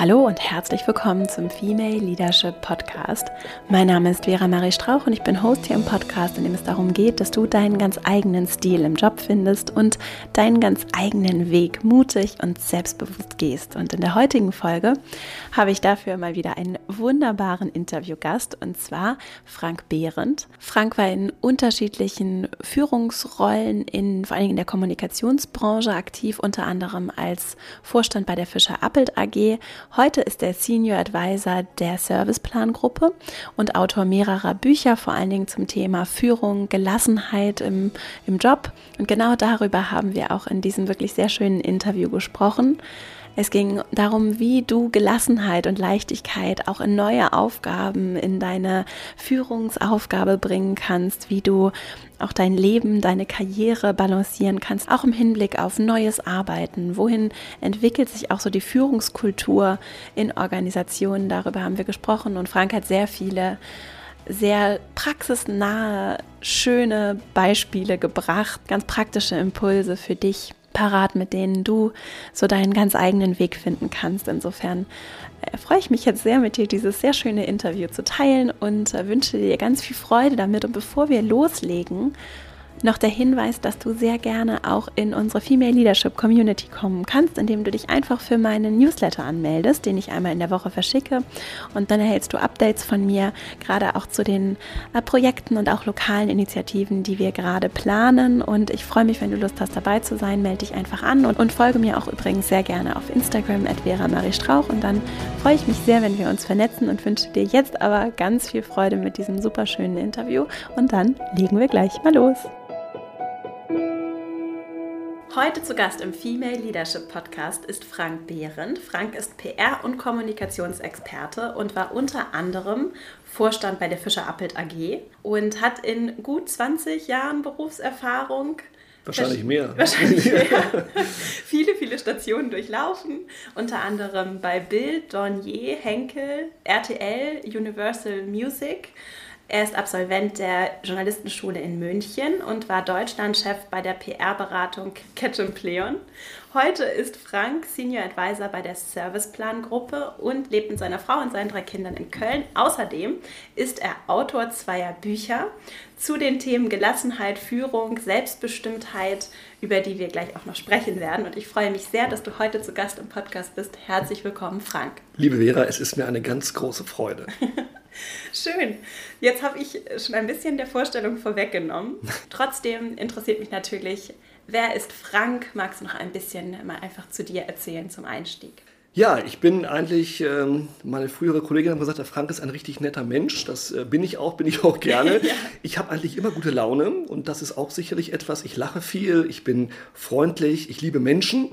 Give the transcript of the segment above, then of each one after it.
Hallo und herzlich willkommen zum Female Leadership Podcast. Mein Name ist Vera Marie Strauch und ich bin Host hier im Podcast, in dem es darum geht, dass du deinen ganz eigenen Stil im Job findest und deinen ganz eigenen Weg mutig und selbstbewusst gehst. Und in der heutigen Folge habe ich dafür mal wieder einen wunderbaren Interviewgast und zwar Frank Behrendt. Frank war in unterschiedlichen Führungsrollen in vor Dingen in der Kommunikationsbranche aktiv, unter anderem als Vorstand bei der Fischer Appelt AG Heute ist er Senior Advisor der Serviceplan-Gruppe und Autor mehrerer Bücher, vor allen Dingen zum Thema Führung, Gelassenheit im, im Job. Und genau darüber haben wir auch in diesem wirklich sehr schönen Interview gesprochen. Es ging darum, wie du Gelassenheit und Leichtigkeit auch in neue Aufgaben, in deine Führungsaufgabe bringen kannst, wie du auch dein Leben, deine Karriere balancieren kannst, auch im Hinblick auf neues Arbeiten. Wohin entwickelt sich auch so die Führungskultur in Organisationen? Darüber haben wir gesprochen und Frank hat sehr viele sehr praxisnahe, schöne Beispiele gebracht, ganz praktische Impulse für dich parat, mit denen du so deinen ganz eigenen Weg finden kannst. Insofern äh, freue ich mich jetzt sehr, mit dir dieses sehr schöne Interview zu teilen und äh, wünsche dir ganz viel Freude damit. Und bevor wir loslegen, noch der Hinweis, dass du sehr gerne auch in unsere Female Leadership Community kommen kannst, indem du dich einfach für meinen Newsletter anmeldest, den ich einmal in der Woche verschicke. Und dann erhältst du Updates von mir, gerade auch zu den äh, Projekten und auch lokalen Initiativen, die wir gerade planen. Und ich freue mich, wenn du Lust hast, dabei zu sein. Melde dich einfach an und, und folge mir auch übrigens sehr gerne auf Instagram at Vera Marie Strauch. Und dann freue ich mich sehr, wenn wir uns vernetzen und wünsche dir jetzt aber ganz viel Freude mit diesem super schönen Interview. Und dann legen wir gleich mal los. Heute zu Gast im Female Leadership Podcast ist Frank Behrendt. Frank ist PR- und Kommunikationsexperte und war unter anderem Vorstand bei der Fischer Appelt AG und hat in gut 20 Jahren Berufserfahrung Wahrscheinlich mehr. Wahrscheinlich mehr. viele, viele Stationen durchlaufen. Unter anderem bei Bild, Dornier, Henkel, RTL, Universal Music er ist Absolvent der Journalistenschule in München und war Deutschlandchef bei der PR-Beratung Ketchum Pleon. Heute ist Frank Senior Advisor bei der Serviceplan-Gruppe und lebt mit seiner Frau und seinen drei Kindern in Köln. Außerdem ist er Autor zweier Bücher zu den Themen Gelassenheit, Führung, Selbstbestimmtheit, über die wir gleich auch noch sprechen werden. Und ich freue mich sehr, dass du heute zu Gast im Podcast bist. Herzlich willkommen, Frank. Liebe Vera, es ist mir eine ganz große Freude. Schön. Jetzt habe ich schon ein bisschen der Vorstellung vorweggenommen. Trotzdem interessiert mich natürlich, wer ist Frank? Magst du noch ein bisschen mal einfach zu dir erzählen zum Einstieg? Ja, ich bin eigentlich, ähm, meine frühere Kollegin hat gesagt, der Frank ist ein richtig netter Mensch. Das äh, bin ich auch, bin ich auch gerne. ja. Ich habe eigentlich immer gute Laune und das ist auch sicherlich etwas. Ich lache viel, ich bin freundlich, ich liebe Menschen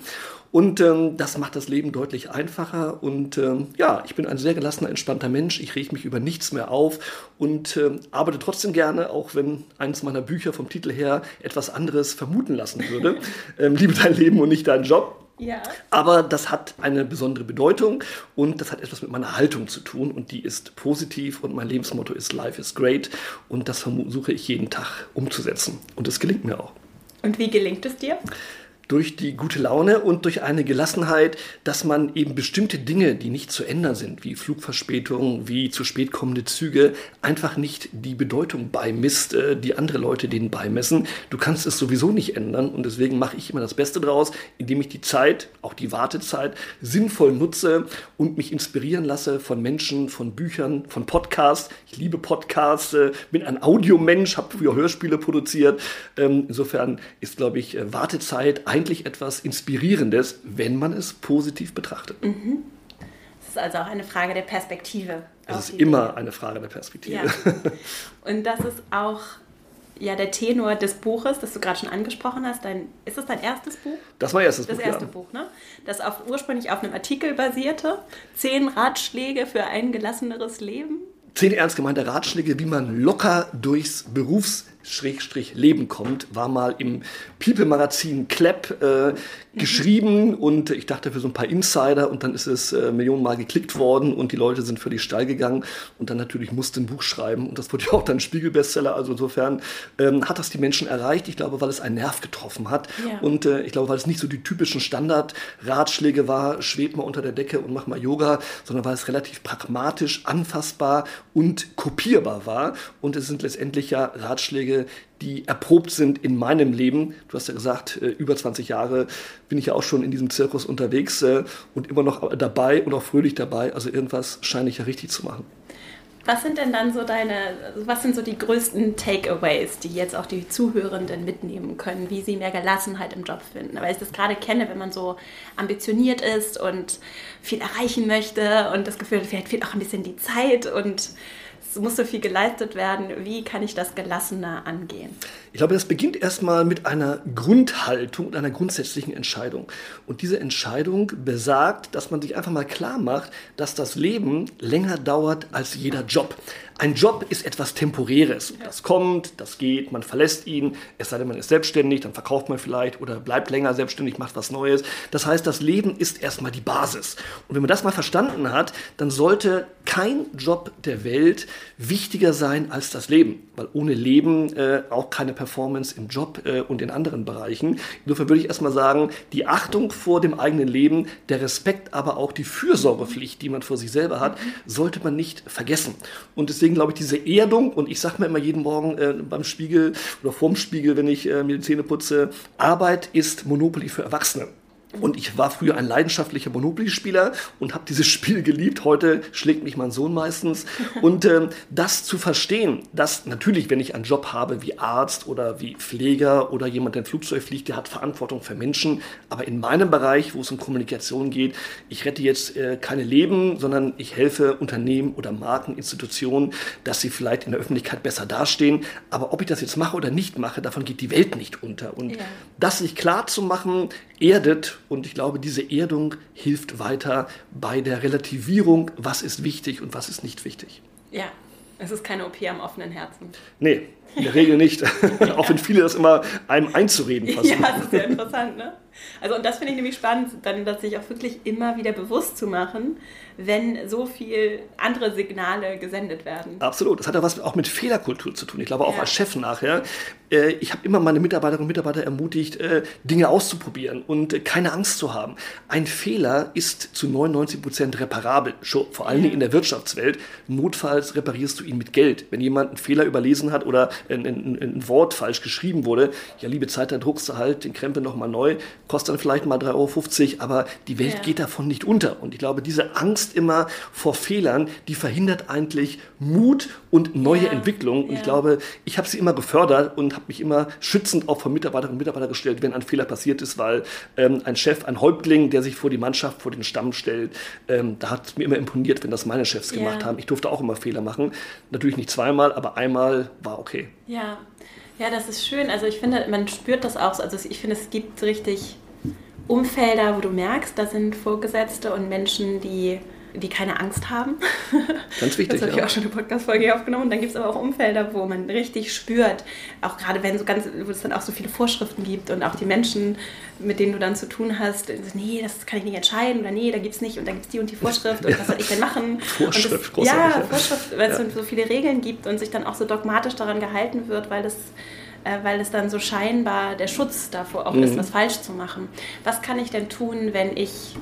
und ähm, das macht das Leben deutlich einfacher. Und ähm, ja, ich bin ein sehr gelassener, entspannter Mensch. Ich rege mich über nichts mehr auf und ähm, arbeite trotzdem gerne, auch wenn eines meiner Bücher vom Titel her etwas anderes vermuten lassen würde. Ähm, liebe dein Leben und nicht deinen Job. Ja. Aber das hat eine besondere Bedeutung und das hat etwas mit meiner Haltung zu tun und die ist positiv und mein Lebensmotto ist Life is great und das versuche ich jeden Tag umzusetzen und es gelingt mir auch. Und wie gelingt es dir? Durch die gute Laune und durch eine Gelassenheit, dass man eben bestimmte Dinge, die nicht zu ändern sind, wie Flugverspätungen, wie zu spät kommende Züge, einfach nicht die Bedeutung beimisst, äh, die andere Leute denen beimessen. Du kannst es sowieso nicht ändern und deswegen mache ich immer das Beste draus, indem ich die Zeit, auch die Wartezeit, sinnvoll nutze und mich inspirieren lasse von Menschen, von Büchern, von Podcasts. Ich liebe Podcasts, äh, bin ein Audiomensch, habe früher Hörspiele produziert. Ähm, insofern ist, glaube ich, äh, Wartezeit eigentlich etwas Inspirierendes, wenn man es positiv betrachtet. Mhm. Es ist also auch eine Frage der Perspektive. Es ist immer eine Frage der Perspektive. Ja. Und das ist auch ja, der Tenor des Buches, das du gerade schon angesprochen hast. Dein, ist das dein erstes Buch? Das war erstes das Buch. Das erste ja. Buch, ne? Das auf, ursprünglich auf einem Artikel basierte. Zehn Ratschläge für ein gelasseneres Leben. Zehn ernst gemeinte Ratschläge, wie man locker durchs Berufs Schrägstrich Leben kommt, war mal im People-Magazin Klepp äh, geschrieben und ich dachte für so ein paar Insider und dann ist es äh, Millionenmal geklickt worden und die Leute sind völlig steil gegangen und dann natürlich musste ein Buch schreiben und das wurde ja auch dann Spiegel-Bestseller, also insofern ähm, hat das die Menschen erreicht, ich glaube, weil es einen Nerv getroffen hat ja. und äh, ich glaube, weil es nicht so die typischen Standard-Ratschläge war, schweb mal unter der Decke und mach mal Yoga, sondern weil es relativ pragmatisch, anfassbar und kopierbar war und es sind letztendlich ja Ratschläge, die erprobt sind in meinem Leben. Du hast ja gesagt, äh, über 20 Jahre bin ich ja auch schon in diesem Zirkus unterwegs äh, und immer noch dabei und auch fröhlich dabei. Also irgendwas scheine ich ja richtig zu machen. Was sind denn dann so deine, was sind so die größten Takeaways, die jetzt auch die Zuhörenden mitnehmen können, wie sie mehr Gelassenheit im Job finden? Weil ich das gerade kenne, wenn man so ambitioniert ist und viel erreichen möchte und das Gefühl, vielleicht fehlt auch ein bisschen die Zeit und muss so viel geleistet werden. Wie kann ich das gelassener angehen? Ich glaube, das beginnt erstmal mit einer Grundhaltung und einer grundsätzlichen Entscheidung. Und diese Entscheidung besagt, dass man sich einfach mal klar macht, dass das Leben länger dauert als jeder Job. Ein Job ist etwas Temporäres. Das kommt, das geht, man verlässt ihn, es sei denn, man ist selbstständig, dann verkauft man vielleicht oder bleibt länger selbstständig, macht was Neues. Das heißt, das Leben ist erstmal die Basis. Und wenn man das mal verstanden hat, dann sollte kein Job der Welt wichtiger sein als das Leben, weil ohne Leben äh, auch keine Performance im Job äh, und in anderen Bereichen. Insofern würde ich erstmal sagen, die Achtung vor dem eigenen Leben, der Respekt, aber auch die Fürsorgepflicht, die man vor sich selber hat, sollte man nicht vergessen. Und deswegen glaube ich, diese Erdung, und ich sage mir immer jeden Morgen äh, beim Spiegel oder vorm Spiegel, wenn ich äh, mir die Zähne putze, Arbeit ist Monopoly für Erwachsene. Und ich war früher ein leidenschaftlicher Monopoly-Spieler und habe dieses Spiel geliebt. Heute schlägt mich mein Sohn meistens. Und ähm, das zu verstehen, dass natürlich, wenn ich einen Job habe wie Arzt oder wie Pfleger oder jemand, der ein Flugzeug fliegt, der hat Verantwortung für Menschen. Aber in meinem Bereich, wo es um Kommunikation geht, ich rette jetzt äh, keine Leben, sondern ich helfe Unternehmen oder Marken, Institutionen, dass sie vielleicht in der Öffentlichkeit besser dastehen. Aber ob ich das jetzt mache oder nicht mache, davon geht die Welt nicht unter. Und ja. das sich klar zu machen, erdet und ich glaube, diese Erdung hilft weiter bei der Relativierung, was ist wichtig und was ist nicht wichtig. Ja, es ist keine OP am offenen Herzen. Nee, in der Regel nicht. Auch wenn viele das immer einem einzureden versuchen. Ja, das ist ja interessant, ne? Also und das finde ich nämlich spannend, dann das sich auch wirklich immer wieder bewusst zu machen, wenn so viel andere Signale gesendet werden. Absolut. Das hat ja was auch mit Fehlerkultur zu tun. Ich glaube auch ja. als Chef nachher. Äh, ich habe immer meine Mitarbeiterinnen und Mitarbeiter ermutigt, äh, Dinge auszuprobieren und äh, keine Angst zu haben. Ein Fehler ist zu 99 Prozent reparabel, schon, vor allen Dingen in der Wirtschaftswelt. Notfalls reparierst du ihn mit Geld. Wenn jemand einen Fehler überlesen hat oder ein, ein, ein Wort falsch geschrieben wurde, ja liebe Zeit, dann druckst du halt den Krempel nochmal neu, kostet dann vielleicht mal 3,50 Euro, aber die Welt ja. geht davon nicht unter. Und ich glaube, diese Angst immer vor Fehlern, die verhindert eigentlich Mut und neue ja. Entwicklung. Und ja. ich glaube, ich habe sie immer gefördert und habe mich immer schützend auch von Mitarbeiterinnen und Mitarbeitern gestellt, wenn ein Fehler passiert ist, weil ähm, ein Chef, ein Häuptling, der sich vor die Mannschaft, vor den Stamm stellt, ähm, da hat es mir immer imponiert, wenn das meine Chefs gemacht haben. Ich durfte auch immer Fehler machen. Natürlich nicht zweimal, aber einmal war okay. Ja. Ja, das ist schön. Also ich finde, man spürt das auch. Also ich finde, es gibt richtig Umfelder, wo du merkst, da sind Vorgesetzte und Menschen, die, die keine Angst haben. Ganz wichtig. Das habe ich auch schon eine Podcast-Folge aufgenommen. dann gibt es aber auch Umfelder, wo man richtig spürt, auch gerade wenn so ganz, wo es dann auch so viele Vorschriften gibt und auch die Menschen, mit denen du dann zu tun hast, nee, das kann ich nicht entscheiden oder nee, da gibt es nicht und da gibt es die und die Vorschrift und was soll ich denn machen? Vorschrift, das, Ja, Vorschrift, weil es so viele Regeln gibt und sich dann auch so dogmatisch daran gehalten wird, weil das äh, weil es dann so scheinbar der Schutz davor auch mhm. ist, was falsch zu machen. Was kann ich denn tun, wenn ich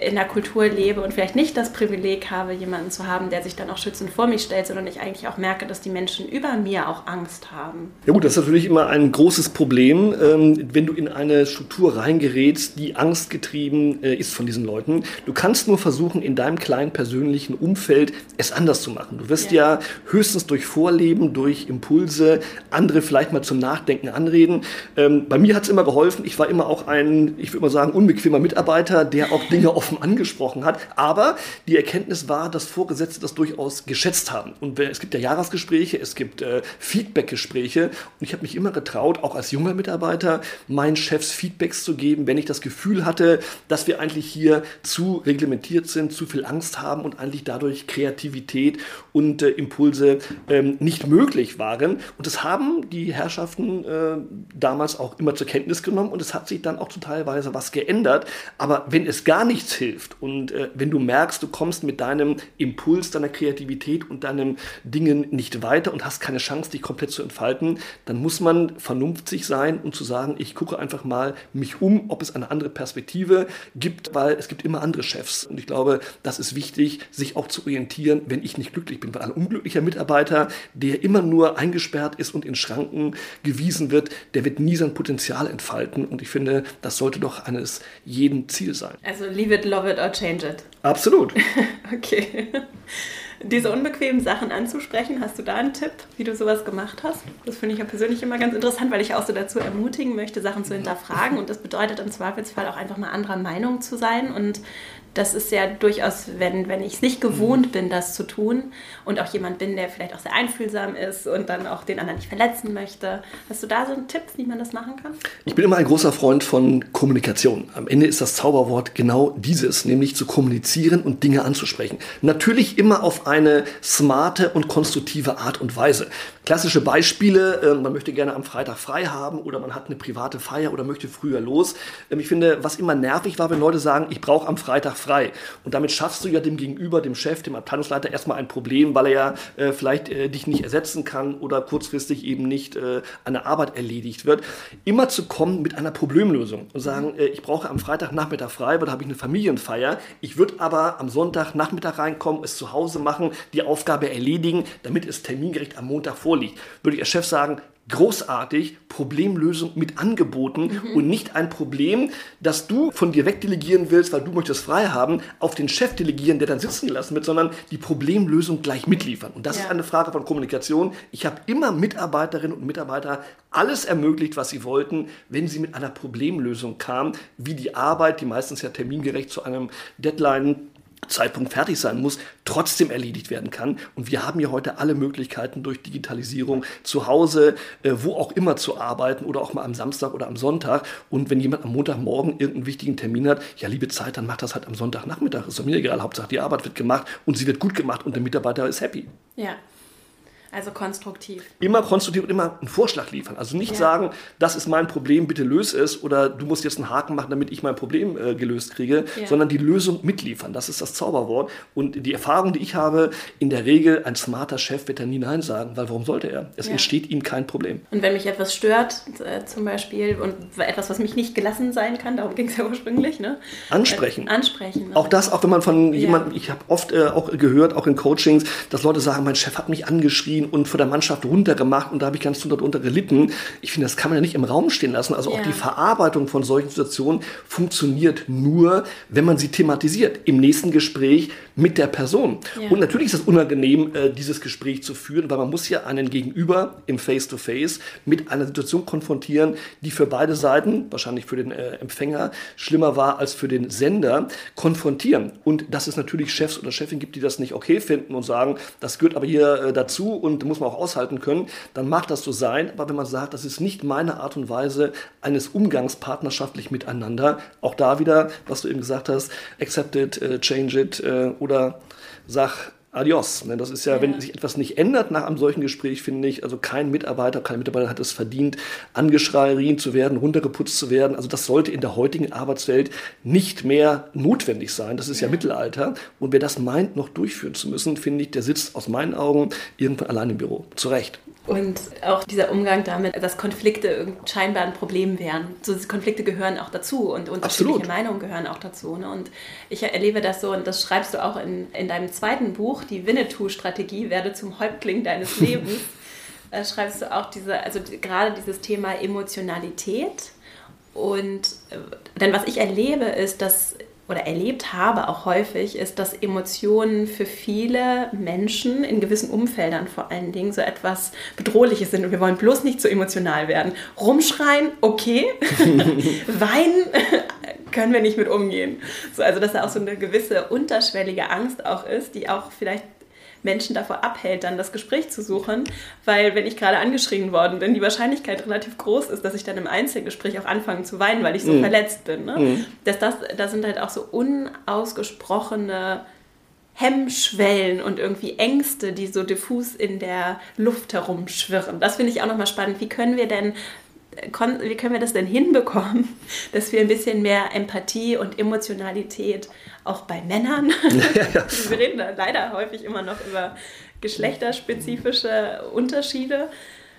in der Kultur lebe und vielleicht nicht das Privileg habe, jemanden zu haben, der sich dann auch schützend vor mich stellt, sondern ich eigentlich auch merke, dass die Menschen über mir auch Angst haben. Ja gut, das ist natürlich immer ein großes Problem, ähm, wenn du in eine Struktur reingerätst, die angstgetrieben äh, ist von diesen Leuten. Du kannst nur versuchen, in deinem kleinen persönlichen Umfeld es anders zu machen. Du wirst ja, ja höchstens durch Vorleben, durch Impulse andere vielleicht mal zum Nachdenken anreden. Ähm, bei mir hat es immer geholfen. Ich war immer auch ein, ich würde mal sagen, unbequemer Mitarbeiter, der auch Dinge offen offen angesprochen hat. Aber die Erkenntnis war, dass Vorgesetzte das durchaus geschätzt haben. Und es gibt ja Jahresgespräche, es gibt äh, Feedbackgespräche. Und ich habe mich immer getraut, auch als junger Mitarbeiter, meinen Chefs Feedbacks zu geben, wenn ich das Gefühl hatte, dass wir eigentlich hier zu reglementiert sind, zu viel Angst haben und eigentlich dadurch Kreativität und äh, Impulse ähm, nicht möglich waren. Und das haben die Herrschaften äh, damals auch immer zur Kenntnis genommen und es hat sich dann auch zu teilweise was geändert. Aber wenn es gar nichts hilft und äh, wenn du merkst, du kommst mit deinem Impuls, deiner Kreativität und deinen Dingen nicht weiter und hast keine Chance, dich komplett zu entfalten, dann muss man vernünftig sein und zu sagen, ich gucke einfach mal mich um, ob es eine andere Perspektive gibt, weil es gibt immer andere Chefs. Und ich glaube, das ist wichtig, sich auch zu orientieren, wenn ich nicht glücklich bin. Weil ein unglücklicher Mitarbeiter, der immer nur eingesperrt ist und in Schranken gewiesen wird, der wird nie sein Potenzial entfalten. Und ich finde, das sollte doch eines jeden Ziel sein. Also leave it, love it or change it. Absolut. okay. Diese unbequemen Sachen anzusprechen, hast du da einen Tipp, wie du sowas gemacht hast? Das finde ich ja persönlich immer ganz interessant, weil ich auch so dazu ermutigen möchte, Sachen zu hinterfragen. Und das bedeutet im Zweifelsfall auch einfach mal anderer Meinung zu sein und das ist ja durchaus, wenn, wenn ich es nicht gewohnt bin, das zu tun und auch jemand bin, der vielleicht auch sehr einfühlsam ist und dann auch den anderen nicht verletzen möchte. Hast du da so einen Tipp, wie man das machen kann? Ich bin immer ein großer Freund von Kommunikation. Am Ende ist das Zauberwort genau dieses, nämlich zu kommunizieren und Dinge anzusprechen. Natürlich immer auf eine smarte und konstruktive Art und Weise. Klassische Beispiele, äh, man möchte gerne am Freitag frei haben oder man hat eine private Feier oder möchte früher los. Ähm, ich finde, was immer nervig war, wenn Leute sagen, ich brauche am Freitag frei. Und damit schaffst du ja dem Gegenüber, dem Chef, dem Abteilungsleiter erstmal ein Problem, weil er ja äh, vielleicht äh, dich nicht ersetzen kann oder kurzfristig eben nicht äh, eine Arbeit erledigt wird. Immer zu kommen mit einer Problemlösung und sagen, äh, ich brauche am Freitagnachmittag frei, weil da habe ich eine Familienfeier. Ich würde aber am Sonntagnachmittag reinkommen, es zu Hause machen, die Aufgabe erledigen, damit es termingerecht am Montag vorliegt vorliegt, würde Ihr Chef sagen, großartig, Problemlösung mit Angeboten mhm. und nicht ein Problem, das du von dir wegdelegieren willst, weil du möchtest frei haben, auf den Chef delegieren, der dann sitzen gelassen wird, sondern die Problemlösung gleich mitliefern. Und das ja. ist eine Frage von Kommunikation. Ich habe immer Mitarbeiterinnen und Mitarbeiter alles ermöglicht, was sie wollten, wenn sie mit einer Problemlösung kamen, wie die Arbeit, die meistens ja termingerecht zu einem Deadline Zeitpunkt fertig sein muss, trotzdem erledigt werden kann. Und wir haben ja heute alle Möglichkeiten durch Digitalisierung zu Hause, äh, wo auch immer zu arbeiten oder auch mal am Samstag oder am Sonntag. Und wenn jemand am Montagmorgen irgendeinen wichtigen Termin hat, ja, liebe Zeit, dann macht das halt am Sonntagnachmittag. Ist doch mir egal. Hauptsache die Arbeit wird gemacht und sie wird gut gemacht und der Mitarbeiter ist happy. Ja. Also konstruktiv. Immer konstruktiv und immer einen Vorschlag liefern. Also nicht ja. sagen, das ist mein Problem, bitte löse es oder du musst jetzt einen Haken machen, damit ich mein Problem äh, gelöst kriege, ja. sondern die Lösung mitliefern. Das ist das Zauberwort. Und die Erfahrung, die ich habe, in der Regel, ein smarter Chef wird da nie Nein sagen, weil warum sollte er? Es ja. entsteht ihm kein Problem. Und wenn mich etwas stört, äh, zum Beispiel, und etwas, was mich nicht gelassen sein kann, darum ging es ja ursprünglich, ne? Ansprechen. Äh, ansprechen. Auch das, auch wenn man von jemandem, ich habe oft äh, auch gehört, auch in Coachings, dass Leute sagen, mein Chef hat mich angeschrien und von der Mannschaft runtergemacht und da habe ich ganz darunter gelitten. Ich finde, das kann man ja nicht im Raum stehen lassen. Also ja. auch die Verarbeitung von solchen Situationen funktioniert nur, wenn man sie thematisiert. Im nächsten Gespräch mit der Person. Ja. Und natürlich ist es unangenehm, äh, dieses Gespräch zu führen, weil man muss ja einen Gegenüber im Face-to-Face -face mit einer Situation konfrontieren, die für beide Seiten, wahrscheinlich für den äh, Empfänger, schlimmer war als für den Sender, konfrontieren. Und dass es natürlich Chefs oder Chefin gibt, die das nicht okay finden und sagen, das gehört aber hier äh, dazu und muss man auch aushalten können, dann mag das so sein. Aber wenn man sagt, das ist nicht meine Art und Weise eines Umgangs partnerschaftlich miteinander, auch da wieder, was du eben gesagt hast, accept it, uh, change it uh, oder sag Adios. Ne, das ist ja, ja, wenn sich etwas nicht ändert nach einem solchen Gespräch, finde ich, also kein Mitarbeiter, keine Mitarbeiter hat es verdient, angeschrien zu werden, runtergeputzt zu werden. Also das sollte in der heutigen Arbeitswelt nicht mehr notwendig sein. Das ist ja, ja Mittelalter. Und wer das meint, noch durchführen zu müssen, finde ich, der sitzt aus meinen Augen irgendwann allein im Büro. Zu Recht. Und auch dieser Umgang damit, dass Konflikte scheinbar ein Problem wären. So, Konflikte gehören auch dazu und unterschiedliche Absolut. Meinungen gehören auch dazu. Ne? Und ich erlebe das so, und das schreibst du auch in, in deinem zweiten Buch, die Winnetou-Strategie, werde zum Häuptling deines Lebens. da schreibst du auch diese, also gerade dieses Thema Emotionalität. Und äh, denn was ich erlebe, ist, dass oder erlebt habe auch häufig, ist, dass Emotionen für viele Menschen in gewissen Umfeldern vor allen Dingen so etwas Bedrohliches sind und wir wollen bloß nicht so emotional werden. Rumschreien, okay. Weinen können wir nicht mit umgehen. So, also dass da auch so eine gewisse unterschwellige Angst auch ist, die auch vielleicht Menschen davor abhält, dann das Gespräch zu suchen, weil wenn ich gerade angeschrien worden bin, die Wahrscheinlichkeit relativ groß ist, dass ich dann im Einzelgespräch auch anfange zu weinen, weil ich so mm. verletzt bin. Ne? Mm. Dass das, da sind halt auch so unausgesprochene Hemmschwellen und irgendwie Ängste, die so diffus in der Luft herumschwirren. Das finde ich auch nochmal spannend. Wie können wir denn wie können wir das denn hinbekommen, dass wir ein bisschen mehr Empathie und Emotionalität auch bei Männern, wir reden da leider häufig immer noch über geschlechterspezifische Unterschiede,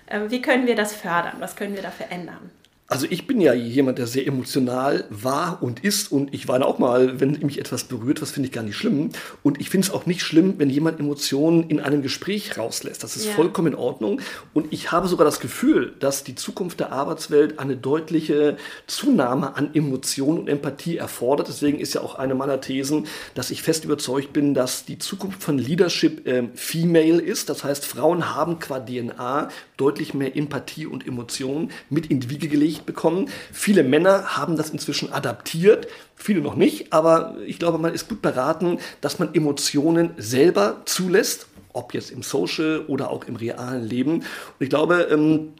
äh, wie können wir das fördern? Was können wir da verändern? Also ich bin ja jemand, der sehr emotional war und ist und ich weine auch mal, wenn mich etwas berührt, was finde ich gar nicht schlimm. Und ich finde es auch nicht schlimm, wenn jemand Emotionen in einem Gespräch rauslässt. Das ist ja. vollkommen in Ordnung. Und ich habe sogar das Gefühl, dass die Zukunft der Arbeitswelt eine deutliche Zunahme an Emotionen und Empathie erfordert. Deswegen ist ja auch eine meiner Thesen, dass ich fest überzeugt bin, dass die Zukunft von Leadership äh, female ist. Das heißt, Frauen haben qua DNA deutlich mehr Empathie und Emotionen mit in die Wiege gelegt bekommen. Viele Männer haben das inzwischen adaptiert, viele noch nicht, aber ich glaube, man ist gut beraten, dass man Emotionen selber zulässt, ob jetzt im Social oder auch im realen Leben. Und ich glaube, ähm,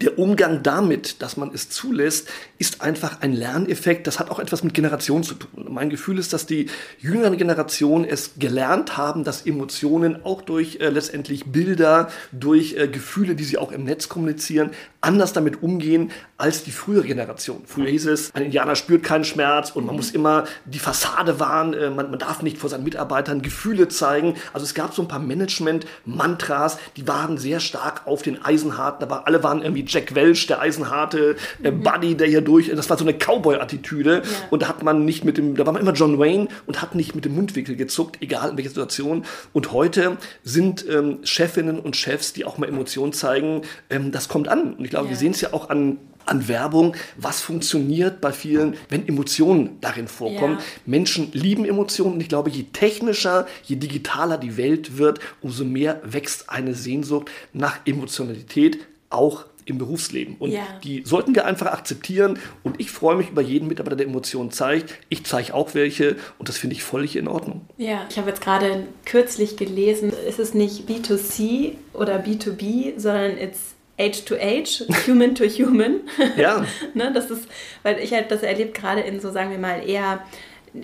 der Umgang damit, dass man es zulässt, ist einfach ein Lerneffekt. Das hat auch etwas mit Generation zu tun. Mein Gefühl ist, dass die jüngeren Generationen es gelernt haben, dass Emotionen auch durch äh, letztendlich Bilder, durch äh, Gefühle, die sie auch im Netz kommunizieren, anders damit umgehen als die frühere Generation. Früher hieß es, ein Indianer spürt keinen Schmerz und man muss immer die Fassade wahren, äh, man, man darf nicht vor seinen Mitarbeitern Gefühle zeigen. Also es gab so ein paar Management-Mantras, die waren sehr stark auf den Eisenharten, aber alle waren irgendwie Jack Welch, der eisenharte äh, mhm. Buddy, der hier durch, das war so eine Cowboy-Attitüde ja. und da hat man nicht mit dem, da war man immer John Wayne und hat nicht mit dem Mundwinkel gezuckt, egal in welcher Situation. Und heute sind ähm, Chefinnen und Chefs, die auch mal Emotionen zeigen, ähm, das kommt an. Und ich glaube, ja. wir sehen es ja auch an an Werbung, was funktioniert bei vielen, wenn Emotionen darin vorkommen. Ja. Menschen lieben Emotionen und ich glaube, je technischer, je digitaler die Welt wird, umso mehr wächst eine Sehnsucht nach Emotionalität, auch im Berufsleben. Und ja. die sollten wir einfach akzeptieren. Und ich freue mich über jeden Mitarbeiter, der Emotionen zeigt. Ich zeige auch welche und das finde ich völlig in Ordnung. Ja, ich habe jetzt gerade kürzlich gelesen, es ist nicht B2C oder B2B, sondern it's Age to Age, Human to Human. Ja. ne, das ist, weil ich halt das erlebt gerade in so, sagen wir mal, eher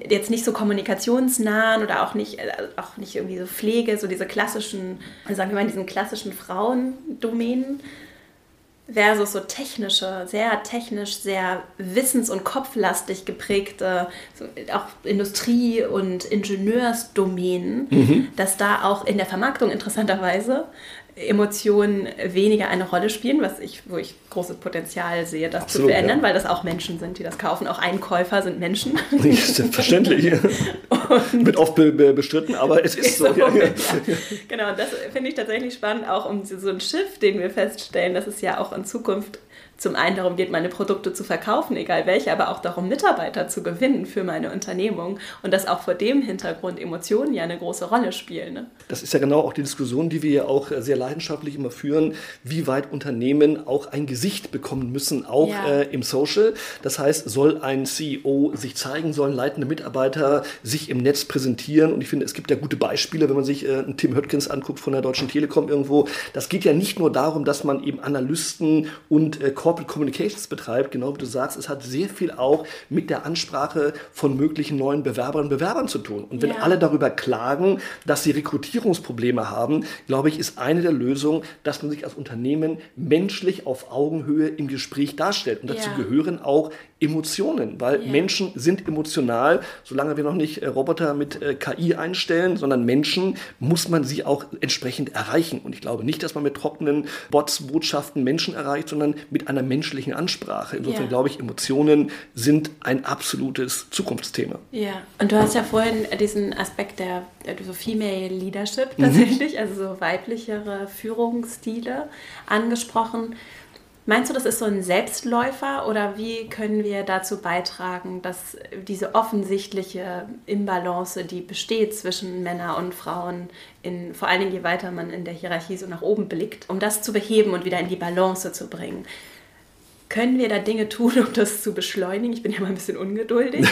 jetzt nicht so kommunikationsnahen oder auch nicht, äh, auch nicht irgendwie so Pflege, so diese klassischen, sagen wir mal, diesen klassischen Frauendomänen versus so technische, sehr technisch, sehr wissens- und kopflastig geprägte so auch Industrie- und Ingenieursdomänen, mhm. dass da auch in der Vermarktung interessanterweise Emotionen weniger eine Rolle spielen, was ich, wo ich großes Potenzial sehe, das Absolut, zu verändern, ja. weil das auch Menschen sind, die das kaufen. Auch Einkäufer sind Menschen. Selbstverständlich. Wird oft be be bestritten, aber es ist, so. so ja. Ja. Genau, das finde ich tatsächlich spannend, auch um so ein Schiff, den wir feststellen, dass es ja auch in Zukunft zum einen darum geht, meine Produkte zu verkaufen, egal welche, aber auch darum, Mitarbeiter zu gewinnen für meine Unternehmung und dass auch vor dem Hintergrund Emotionen ja eine große Rolle spielen. Ne? Das ist ja genau auch die Diskussion, die wir ja auch sehr leidenschaftlich immer führen, wie weit Unternehmen auch ein Gesicht bekommen müssen, auch ja. äh, im Social. Das heißt, soll ein CEO sich zeigen, sollen leitende Mitarbeiter sich im Netz präsentieren und ich finde, es gibt ja gute Beispiele, wenn man sich äh, Tim Höttgens anguckt von der Deutschen Telekom irgendwo. Das geht ja nicht nur darum, dass man eben Analysten und äh, Corporate Communications betreibt, genau wie du sagst, es hat sehr viel auch mit der Ansprache von möglichen neuen Bewerberinnen und Bewerbern zu tun. Und wenn ja. alle darüber klagen, dass sie Rekrutierungsprobleme haben, glaube ich, ist eine der Lösungen, dass man sich als Unternehmen menschlich auf Augenhöhe im Gespräch darstellt. Und dazu ja. gehören auch Emotionen, weil ja. Menschen sind emotional. Solange wir noch nicht äh, Roboter mit äh, KI einstellen, sondern Menschen, muss man sie auch entsprechend erreichen. Und ich glaube nicht, dass man mit trockenen Bots, Botschaften Menschen erreicht, sondern mit einer menschlichen Ansprache. Insofern ja. glaube ich, Emotionen sind ein absolutes Zukunftsthema. Ja, und du hast ja vorhin diesen Aspekt der, der so Female Leadership mhm. tatsächlich, mhm. also so weiblichere Führungsstile angesprochen. Meinst du, das ist so ein Selbstläufer oder wie können wir dazu beitragen, dass diese offensichtliche Imbalance, die besteht zwischen Männern und Frauen, in, vor allen Dingen je weiter man in der Hierarchie so nach oben blickt, um das zu beheben und wieder in die Balance zu bringen? Können wir da Dinge tun, um das zu beschleunigen? Ich bin ja mal ein bisschen ungeduldig.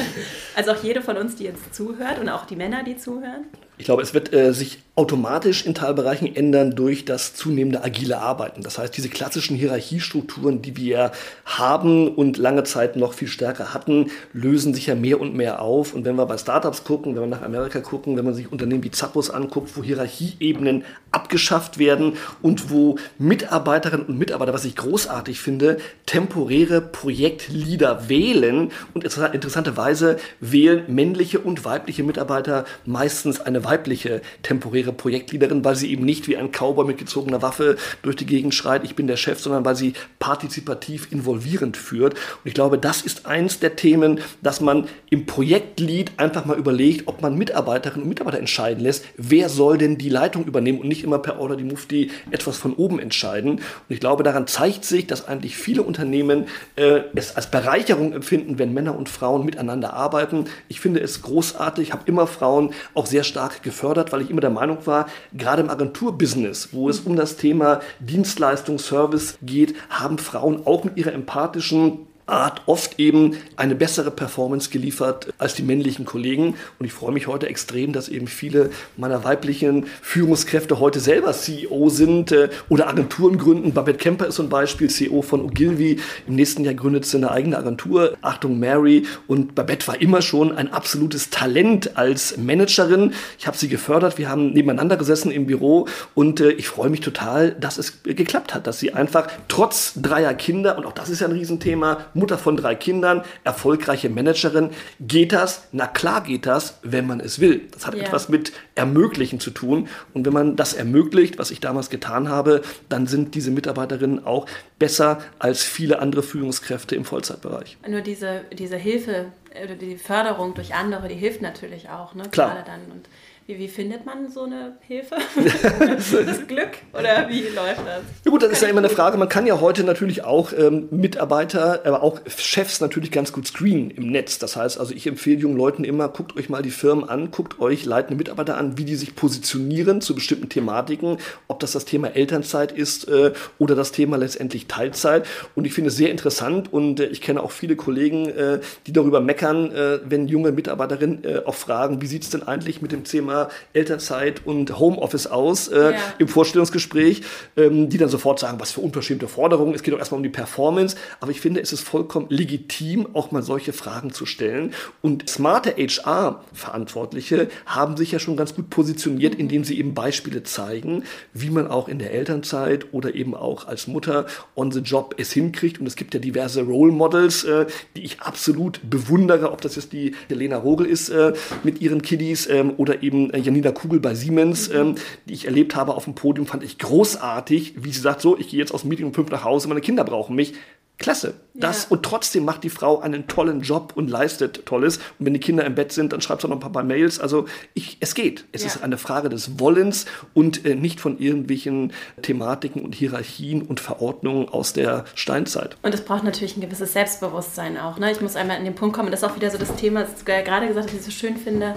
also auch jede von uns, die jetzt zuhört und auch die Männer, die zuhören. Ich glaube, es wird äh, sich automatisch in Teilbereichen ändern durch das zunehmende agile Arbeiten. Das heißt, diese klassischen Hierarchiestrukturen, die wir haben und lange Zeit noch viel stärker hatten, lösen sich ja mehr und mehr auf. Und wenn wir bei Startups gucken, wenn wir nach Amerika gucken, wenn man sich Unternehmen wie Zappos anguckt, wo Hierarchieebenen abgeschafft werden und wo Mitarbeiterinnen und Mitarbeiter, was ich großartig finde, temporäre Projektleader wählen und interessanterweise wählen männliche und weibliche Mitarbeiter meistens eine weibliche temporäre Projektleaderin, weil sie eben nicht wie ein Cowboy mit gezogener Waffe durch die Gegend schreit, ich bin der Chef, sondern weil sie partizipativ involvierend führt. Und ich glaube, das ist eins der Themen, dass man im Projektlead einfach mal überlegt, ob man Mitarbeiterinnen und Mitarbeiter entscheiden lässt, wer soll denn die Leitung übernehmen und nicht immer per Order die Mufti etwas von oben entscheiden. Und ich glaube, daran zeigt sich, dass eigentlich viele Unternehmen äh, es als Bereicherung empfinden, wenn Männer und Frauen miteinander arbeiten. Ich finde es großartig, habe immer Frauen auch sehr stark gefördert, weil ich immer der Meinung war, gerade im Agenturbusiness, wo es um das Thema Dienstleistung, Service geht, haben Frauen auch mit ihrer empathischen Art oft eben eine bessere Performance geliefert als die männlichen Kollegen. Und ich freue mich heute extrem, dass eben viele meiner weiblichen Führungskräfte heute selber CEO sind äh, oder Agenturen gründen. Babette Kemper ist zum Beispiel CEO von Ogilvy. Im nächsten Jahr gründet sie eine eigene Agentur. Achtung, Mary. Und Babette war immer schon ein absolutes Talent als Managerin. Ich habe sie gefördert. Wir haben nebeneinander gesessen im Büro und äh, ich freue mich total, dass es geklappt hat, dass sie einfach trotz dreier Kinder, und auch das ist ja ein Riesenthema, Mutter von drei Kindern, erfolgreiche Managerin. Geht das? Na klar geht das, wenn man es will. Das hat ja. etwas mit Ermöglichen zu tun. Und wenn man das ermöglicht, was ich damals getan habe, dann sind diese Mitarbeiterinnen auch besser als viele andere Führungskräfte im Vollzeitbereich. Nur diese, diese Hilfe oder die Förderung durch andere, die hilft natürlich auch. Ne? Klar. Gerade dann. Und wie, wie, findet man so eine Hilfe? das Glück oder wie läuft das? Ja gut, das ist ja immer eine Frage. Man kann ja heute natürlich auch ähm, Mitarbeiter, aber auch Chefs natürlich ganz gut screenen im Netz. Das heißt, also ich empfehle jungen Leuten immer, guckt euch mal die Firmen an, guckt euch leitende Mitarbeiter an, wie die sich positionieren zu bestimmten Thematiken, ob das das Thema Elternzeit ist äh, oder das Thema letztendlich Teilzeit. Und ich finde es sehr interessant und äh, ich kenne auch viele Kollegen, äh, die darüber meckern, äh, wenn junge Mitarbeiterinnen äh, auch fragen, wie sieht es denn eigentlich mit dem Thema Elternzeit und Homeoffice aus äh, ja. im Vorstellungsgespräch, ähm, die dann sofort sagen, was für unverschämte Forderungen, es geht doch erstmal um die Performance, aber ich finde, es ist vollkommen legitim, auch mal solche Fragen zu stellen. Und smarte HR-Verantwortliche haben sich ja schon ganz gut positioniert, indem sie eben Beispiele zeigen, wie man auch in der Elternzeit oder eben auch als Mutter on the job es hinkriegt. Und es gibt ja diverse Role Models, äh, die ich absolut bewundere, ob das jetzt die Helena Rogel ist äh, mit ihren Kiddies ähm, oder eben äh, Janina Kugel bei Siemens, mhm. ähm, die ich erlebt habe auf dem Podium, fand ich großartig, wie sie sagt, so, ich gehe jetzt aus dem Meeting um fünf nach Hause, meine Kinder brauchen mich. Klasse. Das ja. und trotzdem macht die Frau einen tollen Job und leistet Tolles. Und wenn die Kinder im Bett sind, dann schreibt sie noch ein paar, paar Mails. Also ich, es geht. Es ja. ist eine Frage des Wollens und äh, nicht von irgendwelchen Thematiken und Hierarchien und Verordnungen aus der Steinzeit. Und es braucht natürlich ein gewisses Selbstbewusstsein auch. Ne? Ich muss einmal an den Punkt kommen, das ist auch wieder so das Thema, das du gerade gesagt hast, was ich so schön finde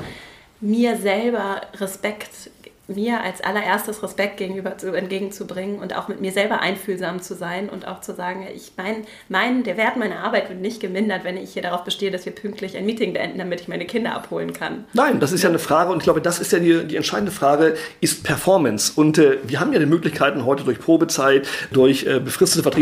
mir selber Respekt mir als allererstes Respekt gegenüber zu, entgegenzubringen und auch mit mir selber einfühlsam zu sein und auch zu sagen, ich mein, mein, der Wert meiner Arbeit wird nicht gemindert, wenn ich hier darauf bestehe, dass wir pünktlich ein Meeting beenden, damit ich meine Kinder abholen kann. Nein, das ist ja eine Frage und ich glaube, das ist ja die, die entscheidende Frage, ist Performance. Und äh, wir haben ja die Möglichkeiten heute durch Probezeit, durch äh, befristete Verträge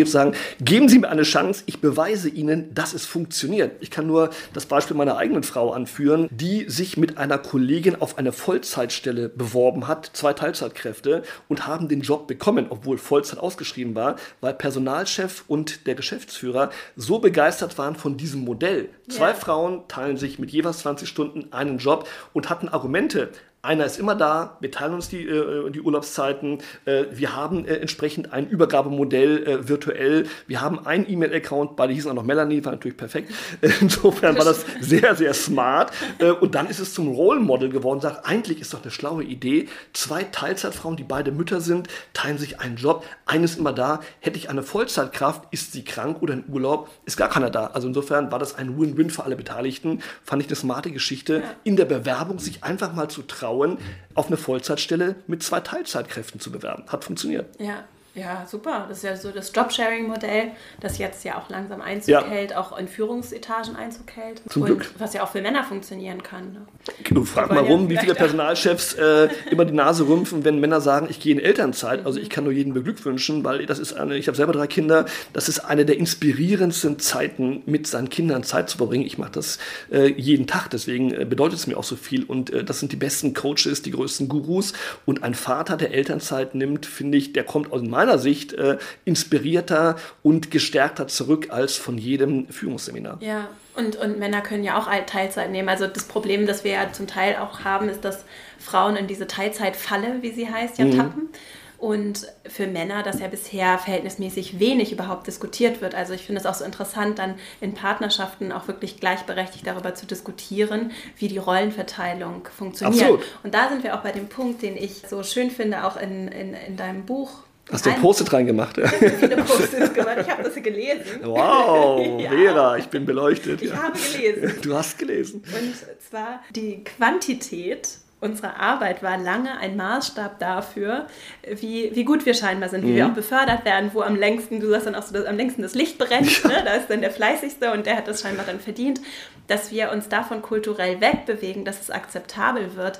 geben Sie mir eine Chance, ich beweise Ihnen, dass es funktioniert. Ich kann nur das Beispiel meiner eigenen Frau anführen, die sich mit einer Kollegin auf eine Vollzeitstelle beworben hat hat zwei Teilzeitkräfte und haben den Job bekommen, obwohl Vollzeit ausgeschrieben war, weil Personalchef und der Geschäftsführer so begeistert waren von diesem Modell. Zwei ja. Frauen teilen sich mit jeweils 20 Stunden einen Job und hatten Argumente einer ist immer da, wir teilen uns die, äh, die Urlaubszeiten, äh, wir haben äh, entsprechend ein Übergabemodell äh, virtuell, wir haben einen E-Mail-Account, beide hießen auch noch Melanie, war natürlich perfekt. Insofern war das sehr, sehr smart. Äh, und dann ist es zum Role Model geworden, sagt, eigentlich ist doch eine schlaue Idee, zwei Teilzeitfrauen, die beide Mütter sind, teilen sich einen Job, eines immer da, hätte ich eine Vollzeitkraft, ist sie krank oder in Urlaub, ist gar keiner da. Also insofern war das ein Win-Win für alle Beteiligten, fand ich eine smarte Geschichte, in der Bewerbung sich einfach mal zu trauen, Frauen auf eine Vollzeitstelle mit zwei Teilzeitkräften zu bewerben. Hat funktioniert. Ja. Ja, super. Das ist ja so das Jobsharing-Modell, das jetzt ja auch langsam Einzug ja. hält, auch in Führungsetagen Einzug hält. Zum und Glück. was ja auch für Männer funktionieren kann. Ne? Du frag mal rum, wie viele Personalchefs äh, immer die Nase rümpfen, wenn Männer sagen, ich gehe in Elternzeit. Also ich kann nur jeden beglückwünschen, weil das ist eine, ich habe selber drei Kinder, das ist eine der inspirierendsten Zeiten, mit seinen Kindern Zeit zu verbringen. Ich mache das äh, jeden Tag, deswegen äh, bedeutet es mir auch so viel. Und äh, das sind die besten Coaches, die größten Gurus. Und ein Vater, der Elternzeit nimmt, finde ich, der kommt aus meiner Sicht äh, inspirierter und gestärkter zurück als von jedem Führungsseminar. Ja, und, und Männer können ja auch Teilzeit nehmen. Also das Problem, das wir ja zum Teil auch haben, ist, dass Frauen in diese Teilzeitfalle, wie sie heißt, ja mhm. tappen. Und für Männer, dass ja bisher verhältnismäßig wenig überhaupt diskutiert wird. Also ich finde es auch so interessant, dann in Partnerschaften auch wirklich gleichberechtigt darüber zu diskutieren, wie die Rollenverteilung funktioniert. Absolut. Und da sind wir auch bei dem Punkt, den ich so schön finde, auch in, in, in deinem Buch Hast du ein Post-it reingemacht? Viele Post-its gemacht. Ich habe das gelesen. Wow, ja. Vera, ich bin beleuchtet. Ich ja. habe gelesen. Du hast gelesen. Und zwar die Quantität unsere Arbeit war lange ein Maßstab dafür, wie, wie gut wir scheinbar sind, wie mhm. wir auch befördert werden, wo am längsten, du sagst dann auch so, dass am längsten das Licht brennt, ja. ne? da ist dann der Fleißigste und der hat das scheinbar dann verdient, dass wir uns davon kulturell wegbewegen, dass es akzeptabel wird,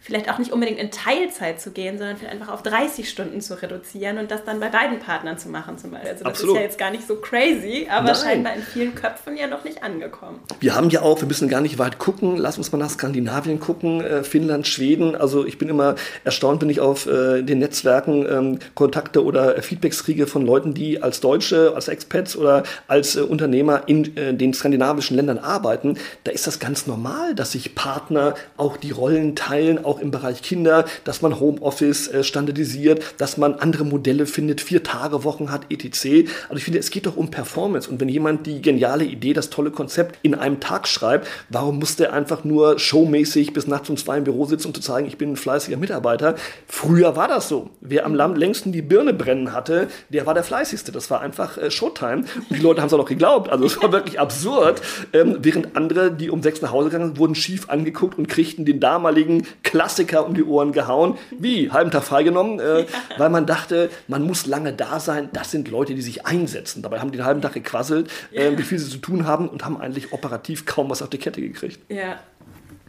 vielleicht auch nicht unbedingt in Teilzeit zu gehen, sondern vielleicht einfach auf 30 Stunden zu reduzieren und das dann bei beiden Partnern zu machen zum Beispiel. Also das Absolut. ist ja jetzt gar nicht so crazy, aber Nein. scheinbar in vielen Köpfen ja noch nicht angekommen. Wir haben ja auch, wir müssen gar nicht weit gucken, lass uns mal nach Skandinavien gucken, äh, Finnland, Schweden. Also ich bin immer erstaunt, wenn ich auf äh, den Netzwerken ähm, Kontakte oder Feedbacks kriege von Leuten, die als Deutsche, als Expats oder als äh, Unternehmer in den skandinavischen Ländern arbeiten. Da ist das ganz normal, dass sich Partner auch die Rollen teilen, auch im Bereich Kinder, dass man Homeoffice äh, standardisiert, dass man andere Modelle findet, vier Tage Wochen hat, etc. Also ich finde, es geht doch um Performance. Und wenn jemand die geniale Idee, das tolle Konzept in einem Tag schreibt, warum muss der einfach nur showmäßig bis nachts um zwei im Büro sitzen, um zu zeigen, ich bin ein fleißiger Mitarbeiter? Früher war das so. Wer am Land längsten die Birne brennen hatte, der war der fleißigste. Das war einfach äh, Showtime. Und die Leute haben es auch noch geglaubt. Also es war wirklich absurd. Ähm, während andere, die um sechs nach Hause gegangen sind, wurden schief angeguckt und kriegten den damaligen Klassiker um die Ohren gehauen. Wie? Halben Tag freigenommen, äh, ja. weil man dachte, man muss lange da sein. Das sind Leute, die sich einsetzen. Dabei haben die den halben Tag gequasselt, äh, ja. wie viel sie zu tun haben und haben eigentlich operativ kaum was auf die Kette gekriegt. Ja,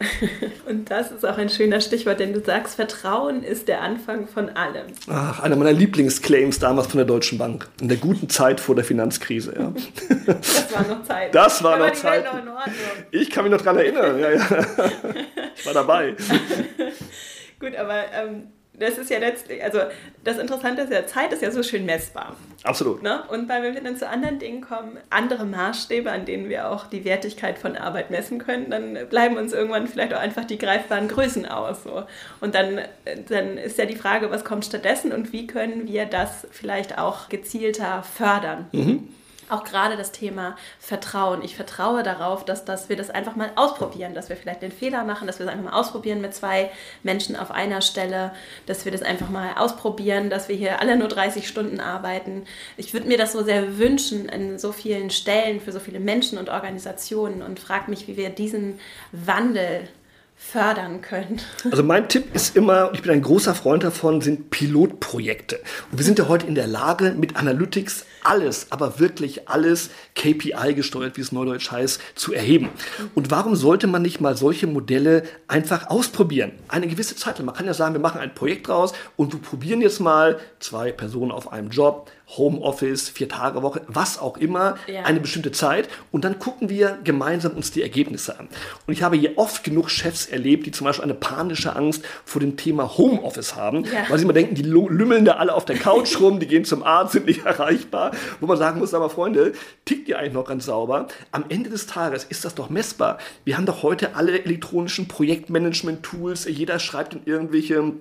Und das ist auch ein schöner Stichwort, denn du sagst, Vertrauen ist der Anfang von allem. Ach, einer meiner Lieblingsclaims damals von der Deutschen Bank. In der guten Zeit vor der Finanzkrise. Ja. Das war noch Zeit. Das war noch Zeit. Ich kann mich noch daran erinnern. Ja, ja. Ich war dabei. Gut, aber ähm, das ist ja letztlich, also das Interessante ist ja, Zeit ist ja so schön messbar. Absolut. Ne? Und weil wenn wir dann zu anderen Dingen kommen, andere Maßstäbe, an denen wir auch die Wertigkeit von Arbeit messen können, dann bleiben uns irgendwann vielleicht auch einfach die greifbaren Größen aus. So. Und dann, dann ist ja die Frage, was kommt stattdessen und wie können wir das vielleicht auch gezielter fördern. Mhm auch gerade das Thema Vertrauen. Ich vertraue darauf, dass, dass wir das einfach mal ausprobieren, dass wir vielleicht den Fehler machen, dass wir es einfach mal ausprobieren mit zwei Menschen auf einer Stelle, dass wir das einfach mal ausprobieren, dass wir hier alle nur 30 Stunden arbeiten. Ich würde mir das so sehr wünschen in so vielen Stellen für so viele Menschen und Organisationen und frage mich, wie wir diesen Wandel fördern können. Also mein Tipp ist immer, ich bin ein großer Freund davon, sind Pilotprojekte. Und wir sind ja heute in der Lage, mit Analytics alles, aber wirklich alles KPI gesteuert, wie es neudeutsch heißt, zu erheben. Und warum sollte man nicht mal solche Modelle einfach ausprobieren? Eine gewisse Zeit. Man kann ja sagen, wir machen ein Projekt raus und wir probieren jetzt mal zwei Personen auf einem Job, Homeoffice, vier Tage Woche, was auch immer, ja. eine bestimmte Zeit und dann gucken wir gemeinsam uns die Ergebnisse an. Und ich habe hier oft genug Chefs erlebt, die zum Beispiel eine panische Angst vor dem Thema Homeoffice haben, ja. weil sie immer denken, die lümmeln da alle auf der Couch rum, die gehen zum Arzt, sind nicht erreichbar, wo man sagen muss, aber Freunde, tickt ihr eigentlich noch ganz sauber? Am Ende des Tages ist das doch messbar. Wir haben doch heute alle elektronischen Projektmanagement-Tools, jeder schreibt in irgendwelche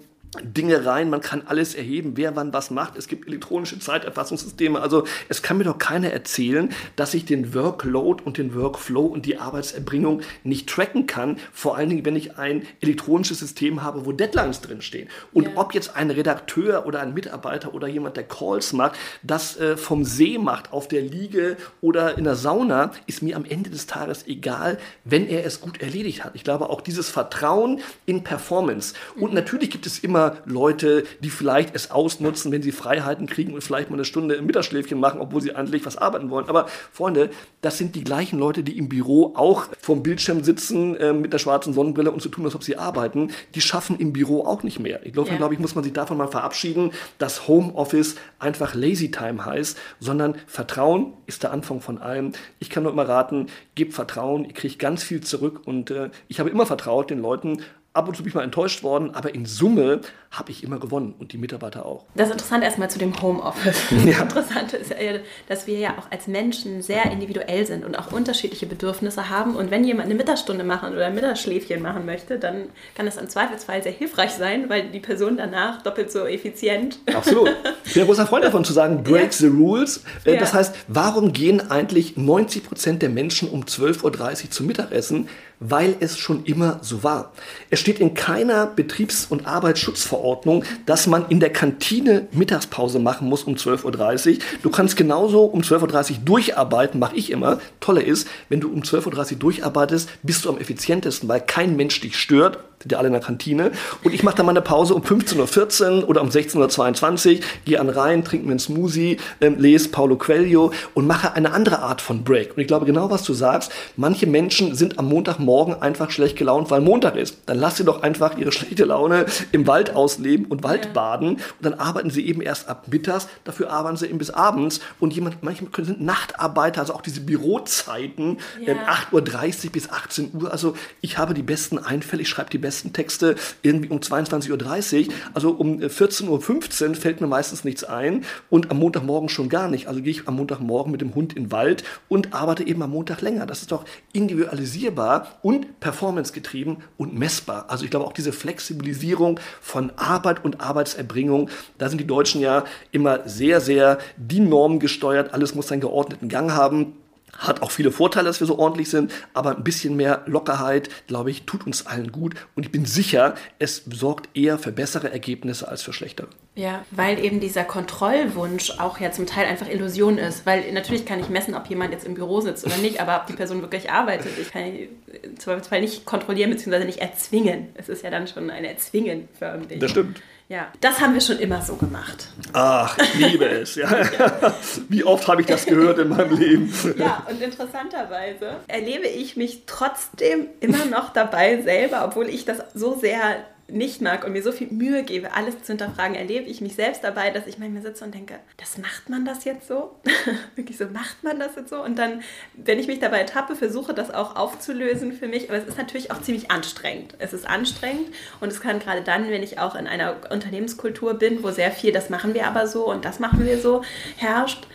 Dinge rein, man kann alles erheben, wer wann was macht. Es gibt elektronische Zeiterfassungssysteme. Also es kann mir doch keiner erzählen, dass ich den Workload und den Workflow und die Arbeitserbringung nicht tracken kann. Vor allen Dingen, wenn ich ein elektronisches System habe, wo Deadlines drinstehen. Und ja. ob jetzt ein Redakteur oder ein Mitarbeiter oder jemand, der Calls macht, das äh, vom See macht, auf der Liege oder in der Sauna, ist mir am Ende des Tages egal, wenn er es gut erledigt hat. Ich glaube auch dieses Vertrauen in Performance. Und mhm. natürlich gibt es immer immer Leute, die vielleicht es ausnutzen, wenn sie Freiheiten kriegen und vielleicht mal eine Stunde im Mittagsschläfchen machen, obwohl sie eigentlich was arbeiten wollen. Aber Freunde, das sind die gleichen Leute, die im Büro auch vorm Bildschirm sitzen äh, mit der schwarzen Sonnenbrille und so tun, als ob sie arbeiten. Die schaffen im Büro auch nicht mehr. Ich glaube, ja. glaube ich, muss man sich davon mal verabschieden, dass Homeoffice einfach Lazy Time heißt, sondern Vertrauen ist der Anfang von allem. Ich kann nur immer raten, gebt Vertrauen, ihr kriegt ganz viel zurück und äh, ich habe immer vertraut den Leuten, ab und zu bin ich mal enttäuscht worden, aber in Summe habe ich immer gewonnen und die Mitarbeiter auch. Das ist interessant erstmal zu dem Homeoffice. Ja. Das Interessante ist ja, dass wir ja auch als Menschen sehr individuell sind und auch unterschiedliche Bedürfnisse haben. Und wenn jemand eine Mittagsstunde machen oder ein Mittagsschläfchen machen möchte, dann kann es im Zweifelsfall sehr hilfreich sein, weil die Person danach doppelt so effizient. Absolut. Ich bin ein großer Freund davon zu sagen, break ja. the rules. Äh, das heißt, warum gehen eigentlich 90 Prozent der Menschen um 12.30 Uhr zum Mittagessen? Weil es schon immer so war. Es steht in keiner Betriebs- und Arbeitsschutzverordnung, dass man in der Kantine Mittagspause machen muss um 12.30 Uhr. Du kannst genauso um 12.30 Uhr durcharbeiten, mache ich immer. Tolle ist, wenn du um 12.30 Uhr durcharbeitest, bist du am effizientesten, weil kein Mensch dich stört sind ja alle in der Kantine. Und ich mache dann mal eine Pause um 15.14 Uhr oder um 16.22 Uhr, gehe an rein, trinke mir einen Smoothie, ähm, lese Paulo Coelho und mache eine andere Art von Break. Und ich glaube genau, was du sagst. Manche Menschen sind am Montagmorgen einfach schlecht gelaunt, weil Montag ist. Dann lass sie doch einfach ihre schlechte Laune im Wald ausleben und Wald ja. baden. Und dann arbeiten sie eben erst ab mittags, dafür arbeiten sie eben bis abends. Und jemand, manche sind Nachtarbeiter, also auch diese Bürozeiten, ja. ähm, 8.30 Uhr bis 18 Uhr. Also ich habe die besten Einfälle, ich schreibe die besten besten Texte irgendwie um 22.30 Uhr. Also um 14.15 Uhr fällt mir meistens nichts ein und am Montagmorgen schon gar nicht. Also gehe ich am Montagmorgen mit dem Hund in den Wald und arbeite eben am Montag länger. Das ist doch individualisierbar und performancegetrieben und messbar. Also ich glaube auch diese Flexibilisierung von Arbeit und Arbeitserbringung, da sind die Deutschen ja immer sehr, sehr die Norm gesteuert. Alles muss seinen geordneten Gang haben. Hat auch viele Vorteile, dass wir so ordentlich sind, aber ein bisschen mehr Lockerheit, glaube ich, tut uns allen gut. Und ich bin sicher, es sorgt eher für bessere Ergebnisse als für schlechtere. Ja, weil eben dieser Kontrollwunsch auch ja zum Teil einfach Illusion ist. Weil natürlich kann ich messen, ob jemand jetzt im Büro sitzt oder nicht, aber ob die Person wirklich arbeitet. Ich kann im Zweifelsfall nicht kontrollieren bzw. nicht erzwingen. Es ist ja dann schon ein Erzwingen förmlich. Das stimmt. Ja, das haben wir schon immer so gemacht. Ach, ich liebe es. Ja. Wie oft habe ich das gehört in meinem Leben? Ja, und interessanterweise erlebe ich mich trotzdem immer noch dabei selber, obwohl ich das so sehr nicht mag und mir so viel Mühe gebe, alles zu hinterfragen, erlebe ich mich selbst dabei, dass ich manchmal sitze und denke, das macht man das jetzt so? Wirklich so, macht man das jetzt so? Und dann, wenn ich mich dabei tappe, versuche das auch aufzulösen für mich. Aber es ist natürlich auch ziemlich anstrengend. Es ist anstrengend und es kann gerade dann, wenn ich auch in einer Unternehmenskultur bin, wo sehr viel, das machen wir aber so und das machen wir so, herrscht,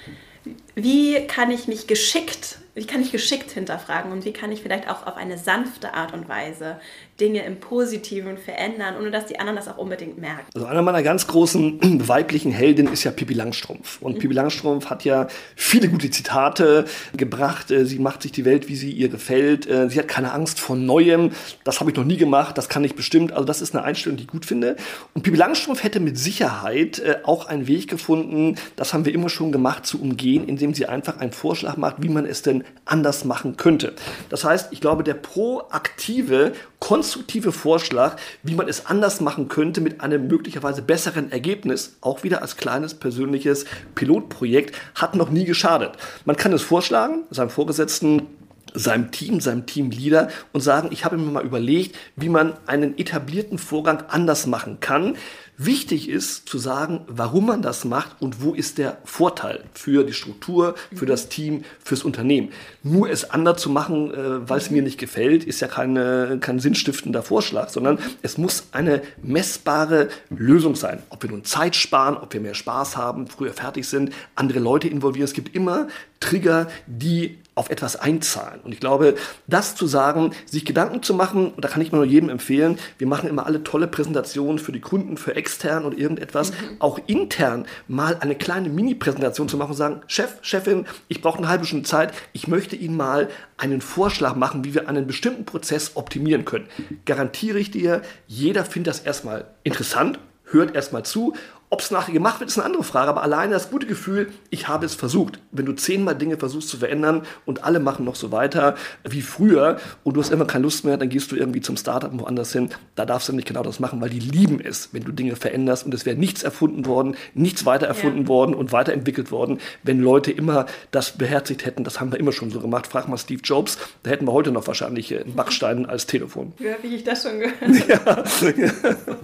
wie kann ich mich geschickt, wie kann ich geschickt hinterfragen und wie kann ich vielleicht auch auf eine sanfte Art und Weise Dinge im Positiven verändern, ohne dass die anderen das auch unbedingt merken. Also einer meiner ganz großen weiblichen Heldinnen ist ja Pippi Langstrumpf. Und mhm. Pippi Langstrumpf hat ja viele gute Zitate gebracht. Äh, sie macht sich die Welt, wie sie ihr gefällt. Äh, sie hat keine Angst vor Neuem. Das habe ich noch nie gemacht. Das kann ich bestimmt. Also das ist eine Einstellung, die ich gut finde. Und Pippi Langstrumpf hätte mit Sicherheit äh, auch einen Weg gefunden, das haben wir immer schon gemacht, zu umgehen, indem sie einfach einen Vorschlag macht, wie man es denn anders machen könnte. Das heißt, ich glaube, der proaktive, konstruktive Vorschlag, wie man es anders machen könnte mit einem möglicherweise besseren Ergebnis, auch wieder als kleines persönliches Pilotprojekt, hat noch nie geschadet. Man kann es vorschlagen, seinem Vorgesetzten seinem Team, seinem Teamleader und sagen, ich habe mir mal überlegt, wie man einen etablierten Vorgang anders machen kann. Wichtig ist zu sagen, warum man das macht und wo ist der Vorteil für die Struktur, für das Team, fürs Unternehmen. Nur es anders zu machen, äh, weil es mir nicht gefällt, ist ja keine, kein sinnstiftender Vorschlag, sondern es muss eine messbare Lösung sein. Ob wir nun Zeit sparen, ob wir mehr Spaß haben, früher fertig sind, andere Leute involvieren. Es gibt immer Trigger, die auf etwas einzahlen. Und ich glaube, das zu sagen, sich Gedanken zu machen, und da kann ich nur jedem empfehlen, wir machen immer alle tolle Präsentationen für die Kunden, für extern und irgendetwas, mhm. auch intern mal eine kleine Mini-Präsentation zu machen und sagen, Chef, Chefin, ich brauche eine halbe Stunde Zeit, ich möchte Ihnen mal einen Vorschlag machen, wie wir einen bestimmten Prozess optimieren können. Garantiere ich dir, jeder findet das erstmal interessant, hört erstmal zu Ob es nachher gemacht wird, ist eine andere Frage, aber alleine das gute Gefühl, ich habe es versucht. Wenn du zehnmal Dinge versuchst zu verändern und alle machen noch so weiter wie früher und du hast immer keine Lust mehr, dann gehst du irgendwie zum Startup woanders hin. Da darfst du nicht genau das machen, weil die lieben es, wenn du Dinge veränderst und es wäre nichts erfunden worden, nichts weiter erfunden ja. worden und weiterentwickelt worden, wenn Leute immer das beherzigt hätten. Das haben wir immer schon so gemacht. Frag mal Steve Jobs, da hätten wir heute noch wahrscheinlich einen Backstein als Telefon. Wie habe ich das schon gehört? Ja.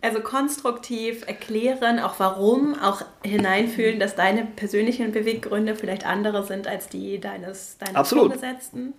Also konstruktiv erklären, auch warum, auch hineinfühlen, dass deine persönlichen Beweggründe vielleicht andere sind als die deines, deines Absolut. Vorgesetzten.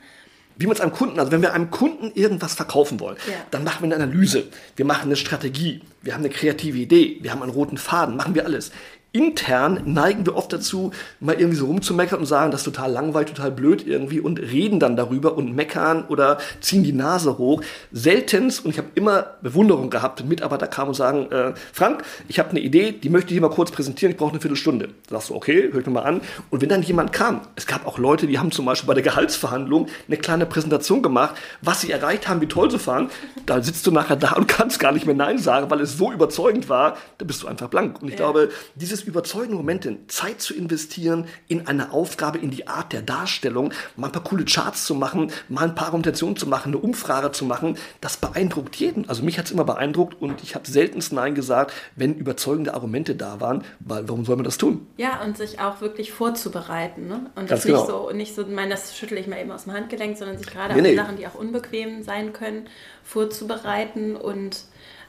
Wie man es einem Kunden, also wenn wir einem Kunden irgendwas verkaufen wollen, ja. dann machen wir eine Analyse, wir machen eine Strategie, wir haben eine kreative Idee, wir haben einen roten Faden, machen wir alles intern neigen wir oft dazu, mal irgendwie so rumzumeckern und sagen, das ist total langweilig, total blöd irgendwie und reden dann darüber und meckern oder ziehen die Nase hoch. Seltenst, und ich habe immer Bewunderung gehabt, Mitarbeiter kamen und sagen, äh, Frank, ich habe eine Idee, die möchte ich dir mal kurz präsentieren, ich brauche eine Viertelstunde. Da sagst du, okay, hör ich mir mal an. Und wenn dann jemand kam, es gab auch Leute, die haben zum Beispiel bei der Gehaltsverhandlung eine kleine Präsentation gemacht, was sie erreicht haben, wie toll sie fahren, da sitzt du nachher da und kannst gar nicht mehr Nein sagen, weil es so überzeugend war, da bist du einfach blank. Und ich ja. glaube, dieses dieses überzeugende Moment, Zeit zu investieren in eine Aufgabe, in die Art der Darstellung, mal ein paar coole Charts zu machen, mal ein paar Argumentationen zu machen, eine Umfrage zu machen, das beeindruckt jeden. Also mich hat es immer beeindruckt und ich habe seltenst Nein gesagt, wenn überzeugende Argumente da waren, weil warum soll man das tun? Ja, und sich auch wirklich vorzubereiten. Ne? Und das genau. nicht so, nicht so, mein, das schüttle ich mal eben aus dem Handgelenk, sondern sich gerade nee, auf nee. Sachen, die auch unbequem sein können, vorzubereiten und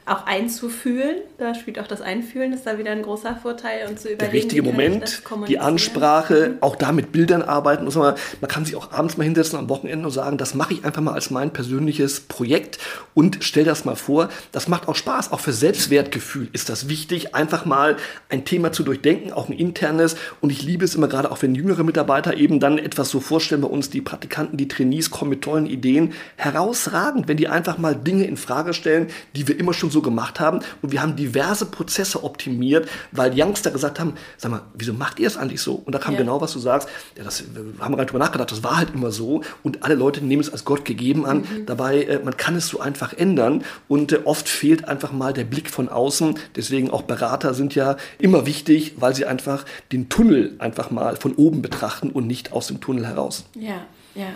auch einzufühlen. Da spielt auch das Einfühlen, ist da wieder ein großer Vorteil und zu überlegen. Der richtige Moment, die Ansprache, auch da mit Bildern arbeiten. Man, man kann sich auch abends mal hinsetzen am Wochenende und sagen, das mache ich einfach mal als mein persönliches Projekt und stell das mal vor. Das macht auch Spaß. Auch für Selbstwertgefühl ist das wichtig, einfach mal ein Thema zu durchdenken, auch ein internes. Und ich liebe es immer gerade, auch wenn jüngere Mitarbeiter eben dann etwas so vorstellen bei uns, die Praktikanten, die Trainees kommen mit tollen Ideen. Herausragend, wenn die einfach mal Dinge in Frage stellen, die wir immer schon so gemacht haben. Und wir haben diverse Prozesse optimiert, weil Youngster gesagt haben, sag mal, wieso macht ihr es eigentlich so? Und da kam ja. genau, was du sagst. Ja, das wir haben wir gar nicht drüber nachgedacht, das war halt immer so. Und alle Leute nehmen es als Gott gegeben an. Mhm. Dabei, äh, man kann es so einfach ändern. Und äh, oft fehlt einfach mal der Blick von außen. Deswegen auch Berater sind ja immer wichtig, weil sie einfach den Tunnel einfach mal von oben betrachten und nicht aus dem Tunnel heraus. Ja. Ja,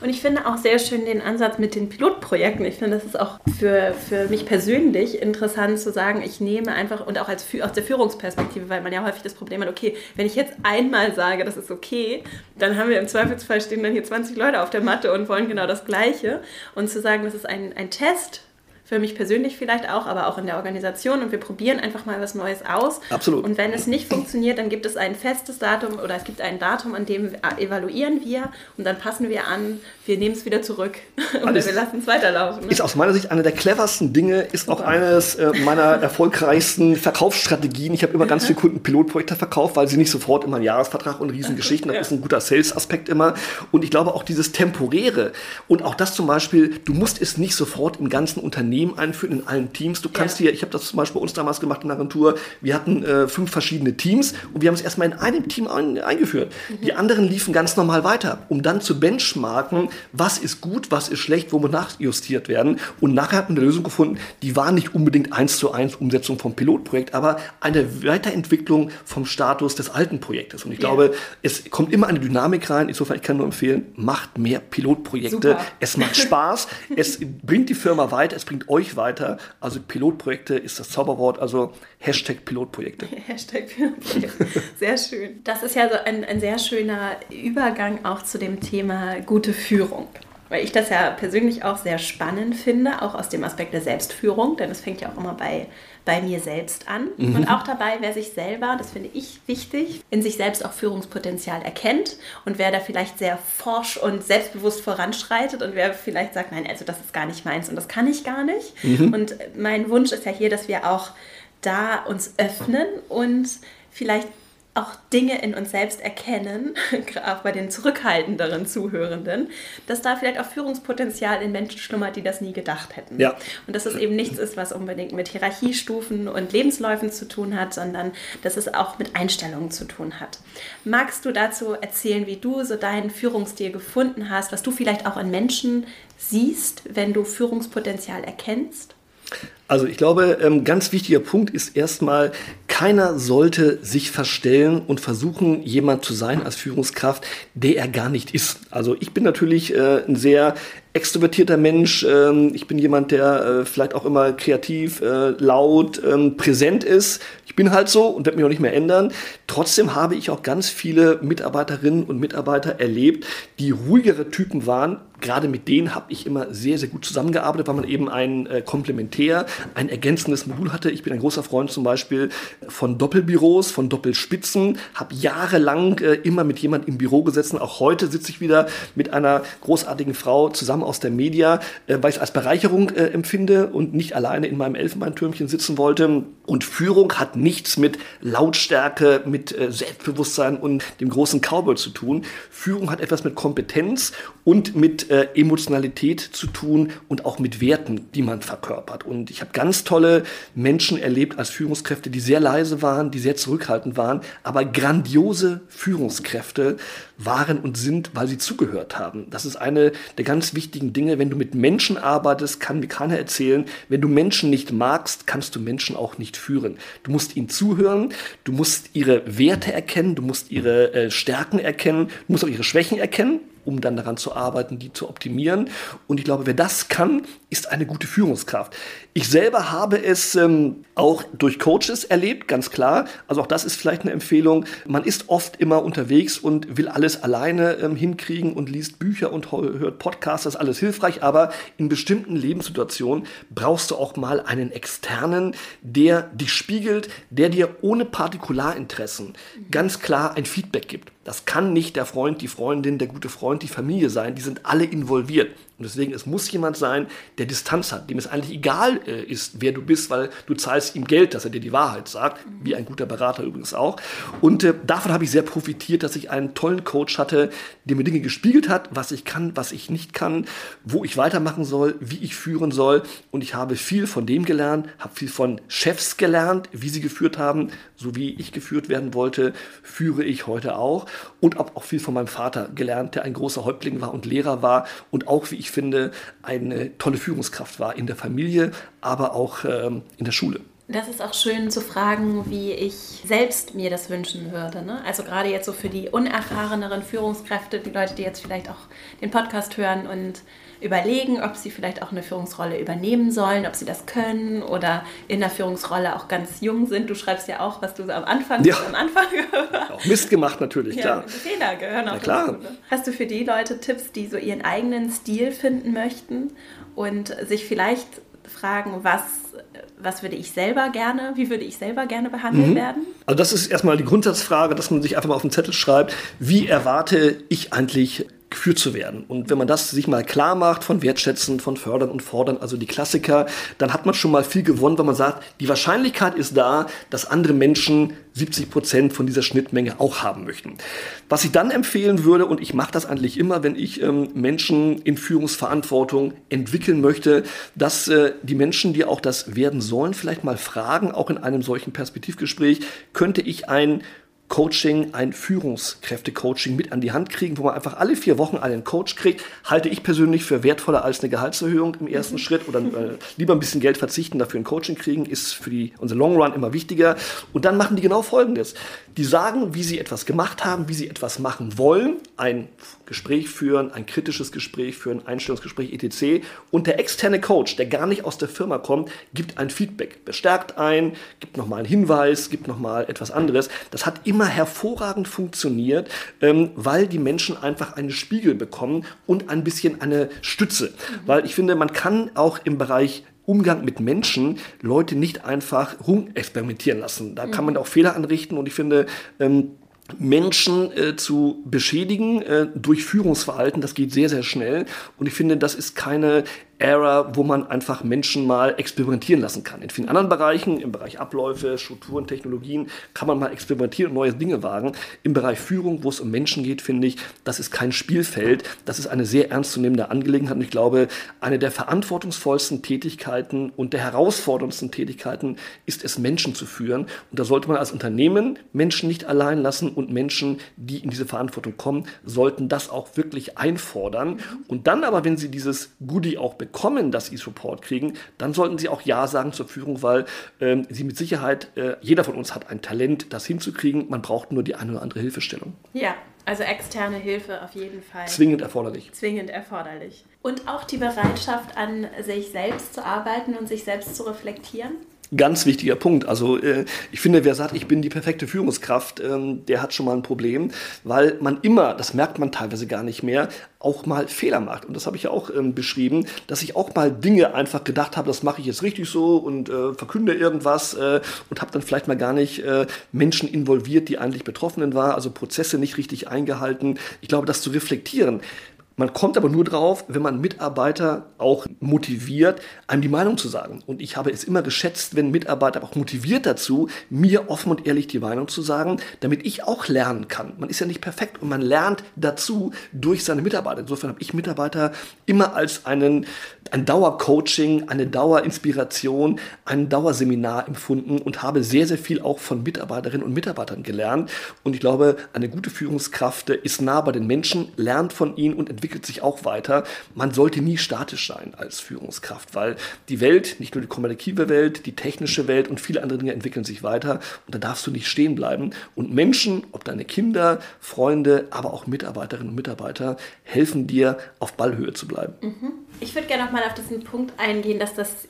und ich finde auch sehr schön den Ansatz mit den Pilotprojekten. Ich finde, das ist auch für, für mich persönlich interessant zu sagen, ich nehme einfach und auch als, aus der Führungsperspektive, weil man ja häufig das Problem hat, okay, wenn ich jetzt einmal sage, das ist okay, dann haben wir im Zweifelsfall stehen dann hier 20 Leute auf der Matte und wollen genau das Gleiche. Und zu sagen, das ist ein, ein Test, für mich persönlich vielleicht auch, aber auch in der Organisation und wir probieren einfach mal was Neues aus. Absolut. Und wenn es nicht funktioniert, dann gibt es ein festes Datum oder es gibt ein Datum, an dem evaluieren wir und dann passen wir an, wir nehmen es wieder zurück und wir lassen es weiterlaufen. Ne? Ist aus meiner Sicht eine der cleversten Dinge, ist Super. auch eines äh, meiner erfolgreichsten Verkaufsstrategien. Ich habe immer ganz viele Kunden Pilotprojekte verkauft, weil sie nicht sofort immer einen Jahresvertrag und Riesengeschichten, das ist ein guter Sales-Aspekt immer. Und ich glaube auch dieses Temporäre und auch das zum Beispiel, du musst es nicht sofort im ganzen Unternehmen Unternehmen einführen, in allen Teams. Du kannst ja. hier, ich habe das zum Beispiel bei uns damals gemacht in der Agentur, wir hatten äh, fünf verschiedene Teams und wir haben es erstmal in einem Team ein, eingeführt. Mhm. Die anderen liefen ganz normal weiter, um dann zu benchmarken, was ist gut, was ist schlecht, wo muss nachjustiert werden. Und nachher hat man eine Lösung gefunden, die war nicht unbedingt eins zu eins Umsetzung vom Pilotprojekt, aber eine Weiterentwicklung vom Status des alten Projektes. Und ich glaube, es kommt immer eine Dynamik rein. Insofern, ich kann nur empfehlen, macht mehr Pilotprojekte. Super. Es macht Spaß, es bringt die Firma weiter, es bringt euch weiter. Also Pilotprojekte ist das Zauberwort, also Hashtag Pilotprojekte. Hashtag Pilotprojekte. Sehr schön. Das ist ja so ein, ein sehr schöner Übergang auch zu dem Thema gute Führung weil ich das ja persönlich auch sehr spannend finde, auch aus dem Aspekt der Selbstführung, denn es fängt ja auch immer bei bei mir selbst an mhm. und auch dabei, wer sich selber, das finde ich wichtig, in sich selbst auch Führungspotenzial erkennt und wer da vielleicht sehr forsch und selbstbewusst voranschreitet und wer vielleicht sagt, nein, also das ist gar nicht meins und das kann ich gar nicht. Mhm. Und mein Wunsch ist ja hier, dass wir auch da uns öffnen und vielleicht auch Dinge in uns selbst erkennen, auch bei den zurückhaltenderen Zuhörenden, dass da vielleicht auch Führungspotenzial in Menschen schlummert, die das nie gedacht hätten. Ja. Und dass es eben nichts ist, was unbedingt mit Hierarchiestufen und Lebensläufen zu tun hat, sondern dass es auch mit Einstellungen zu tun hat. Magst du dazu erzählen, wie du so deinen Führungsstil gefunden hast, was du vielleicht auch in Menschen siehst, wenn du Führungspotenzial erkennst? Also ich glaube, ähm, ganz wichtiger Punkt ist erstmal keiner sollte sich verstellen und versuchen, jemand zu sein als Führungskraft, der er gar nicht ist. Also ich bin natürlich äh, ein sehr extrovertierter Mensch. Ähm, ich bin jemand, der äh, vielleicht auch immer kreativ, äh, laut, ähm, präsent ist. Ich bin halt so und werde mich auch nicht mehr ändern. Trotzdem habe ich auch ganz viele Mitarbeiterinnen und Mitarbeiter erlebt, die ruhigere Typen waren. Gerade mit denen habe ich immer sehr, sehr gut zusammengearbeitet, weil man eben ein äh, Komplementär, ein ergänzendes Modul hatte. Ich bin ein großer Freund zum Beispiel von Doppelbüros, von Doppelspitzen, habe jahrelang äh, immer mit jemand im Büro gesessen. Auch heute sitze ich wieder mit einer großartigen Frau zusammen aus der Media, äh, weil ich es als Bereicherung äh, empfinde und nicht alleine in meinem Elfenbeintürmchen sitzen wollte. Und Führung hat nichts mit Lautstärke, mit äh, Selbstbewusstsein und dem großen Cowboy zu tun. Führung hat etwas mit Kompetenz und mit äh, Emotionalität zu tun und auch mit Werten, die man verkörpert. Und ich habe ganz tolle Menschen erlebt als Führungskräfte, die sehr leise waren, die sehr zurückhaltend waren, aber grandiose Führungskräfte waren und sind, weil sie zugehört haben. Das ist eine der ganz wichtigen Dinge. Wenn du mit Menschen arbeitest, kann mir keiner erzählen, wenn du Menschen nicht magst, kannst du Menschen auch nicht führen. Du musst ihnen zuhören, du musst ihre Werte erkennen, du musst ihre äh, Stärken erkennen, du musst auch ihre Schwächen erkennen um dann daran zu arbeiten, die zu optimieren. Und ich glaube, wer das kann, ist eine gute Führungskraft. Ich selber habe es ähm, auch durch Coaches erlebt, ganz klar. Also auch das ist vielleicht eine Empfehlung. Man ist oft immer unterwegs und will alles alleine ähm, hinkriegen und liest Bücher und hört Podcasts, das ist alles hilfreich. Aber in bestimmten Lebenssituationen brauchst du auch mal einen externen, der dich spiegelt, der dir ohne Partikularinteressen ganz klar ein Feedback gibt. Das kann nicht der Freund, die Freundin, der gute Freund, die Familie sein. Die sind alle involviert. Und deswegen, es muss jemand sein, der Distanz hat, dem es eigentlich egal äh, ist, wer du bist, weil du zahlst ihm Geld, dass er dir die Wahrheit sagt, wie ein guter Berater übrigens auch. Und äh, davon habe ich sehr profitiert, dass ich einen tollen Coach hatte, der mir Dinge gespiegelt hat, was ich kann, was ich nicht kann, wo ich weitermachen soll, wie ich führen soll. Und ich habe viel von dem gelernt, habe viel von Chefs gelernt, wie sie geführt haben, so wie ich geführt werden wollte, führe ich heute auch. Und habe auch viel von meinem Vater gelernt, der ein großer Häuptling war und Lehrer war und auch, wie ich finde, eine tolle Führungskraft war in der Familie, aber auch ähm, in der Schule. Das ist auch schön zu fragen, wie ich selbst mir das wünschen würde. Ne? Also gerade jetzt so für die unerfahreneren Führungskräfte, die Leute, die jetzt vielleicht auch den Podcast hören und überlegen, ob sie vielleicht auch eine Führungsrolle übernehmen sollen, ob sie das können oder in der Führungsrolle auch ganz jung sind. Du schreibst ja auch, was du so am Anfang ja. am Anfang auch Mist gemacht natürlich, ja, klar. Fehler gehören auch Na klar. Dazu, ne? Hast du für die Leute Tipps, die so ihren eigenen Stil finden möchten und sich vielleicht fragen, was was würde ich selber gerne, wie würde ich selber gerne behandelt mhm. werden? Also das ist erstmal die Grundsatzfrage, dass man sich einfach mal auf den Zettel schreibt, wie erwarte ich eigentlich geführt zu werden. Und wenn man das sich mal klar macht von Wertschätzen, von Fördern und Fordern, also die Klassiker, dann hat man schon mal viel gewonnen, wenn man sagt, die Wahrscheinlichkeit ist da, dass andere Menschen 70 Prozent von dieser Schnittmenge auch haben möchten. Was ich dann empfehlen würde, und ich mache das eigentlich immer, wenn ich ähm, Menschen in Führungsverantwortung entwickeln möchte, dass äh, die Menschen, die auch das werden sollen, vielleicht mal fragen, auch in einem solchen Perspektivgespräch, könnte ich ein Coaching, ein Führungskräfte-Coaching mit an die Hand kriegen, wo man einfach alle vier Wochen einen Coach kriegt, halte ich persönlich für wertvoller als eine Gehaltserhöhung im ersten mhm. Schritt oder äh, lieber ein bisschen Geld verzichten, dafür ein Coaching kriegen, ist für die, unser Long Run immer wichtiger. Und dann machen die genau Folgendes. Die sagen, wie sie etwas gemacht haben, wie sie etwas machen wollen, ein Gespräch führen, ein kritisches Gespräch führen, Einstellungsgespräch etc. Und der externe Coach, der gar nicht aus der Firma kommt, gibt ein Feedback, bestärkt ein, gibt nochmal einen Hinweis, gibt nochmal etwas anderes. Das hat immer hervorragend funktioniert, ähm, weil die Menschen einfach einen Spiegel bekommen und ein bisschen eine Stütze. Mhm. Weil ich finde, man kann auch im Bereich Umgang mit Menschen Leute nicht einfach rumexperimentieren lassen. Da kann man mhm. auch Fehler anrichten und ich finde, ähm, Menschen äh, zu beschädigen äh, durch Führungsverhalten, das geht sehr, sehr schnell. Und ich finde, das ist keine Era, wo man einfach Menschen mal experimentieren lassen kann. In vielen anderen Bereichen, im Bereich Abläufe, Strukturen, Technologien, kann man mal experimentieren und neue Dinge wagen. Im Bereich Führung, wo es um Menschen geht, finde ich, das ist kein Spielfeld. Das ist eine sehr ernstzunehmende Angelegenheit. Und ich glaube, eine der verantwortungsvollsten Tätigkeiten und der herausforderndsten Tätigkeiten ist es, Menschen zu führen. Und da sollte man als Unternehmen Menschen nicht allein lassen und Menschen, die in diese Verantwortung kommen, sollten das auch wirklich einfordern. Und dann aber, wenn sie dieses Goodie auch bekommen, dass sie Support kriegen, dann sollten sie auch Ja sagen zur Führung, weil ähm, sie mit Sicherheit, äh, jeder von uns hat ein Talent, das hinzukriegen. Man braucht nur die eine oder andere Hilfestellung. Ja, also externe Hilfe auf jeden Fall. Zwingend erforderlich. Zwingend erforderlich. Und auch die Bereitschaft, an sich selbst zu arbeiten und sich selbst zu reflektieren. Ganz wichtiger Punkt. Also äh, ich finde, wer sagt, ich bin die perfekte Führungskraft, ähm, der hat schon mal ein Problem, weil man immer, das merkt man teilweise gar nicht mehr, auch mal Fehler macht. Und das habe ich ja auch ähm, beschrieben, dass ich auch mal Dinge einfach gedacht habe, das mache ich jetzt richtig so und äh, verkünde irgendwas äh, und habe dann vielleicht mal gar nicht äh, Menschen involviert, die eigentlich Betroffenen waren, also Prozesse nicht richtig eingehalten. Ich glaube, das zu reflektieren, man kommt aber nur drauf, wenn man Mitarbeiter auch motiviert, einem die Meinung zu sagen. Und ich habe es immer geschätzt, wenn Mitarbeiter auch motiviert dazu, mir offen und ehrlich die Meinung zu sagen, damit ich auch lernen kann. Man ist ja nicht perfekt und man lernt dazu durch seine Mitarbeiter. Insofern habe ich Mitarbeiter immer als einen, ein Dauercoaching, eine Dauerinspiration, ein Dauerseminar empfunden und habe sehr, sehr viel auch von Mitarbeiterinnen und Mitarbeitern gelernt. Und ich glaube, eine gute Führungskraft ist nah bei den Menschen, lernt von ihnen und entwickelt entwickelt sich auch weiter. Man sollte nie statisch sein als Führungskraft, weil die Welt, nicht nur die kommunikative Welt, die technische Welt und viele andere Dinge entwickeln sich weiter und da darfst du nicht stehen bleiben. Und Menschen, ob deine Kinder, Freunde, aber auch Mitarbeiterinnen und Mitarbeiter, helfen dir, auf Ballhöhe zu bleiben. Mhm. Ich würde gerne nochmal auf diesen Punkt eingehen, dass das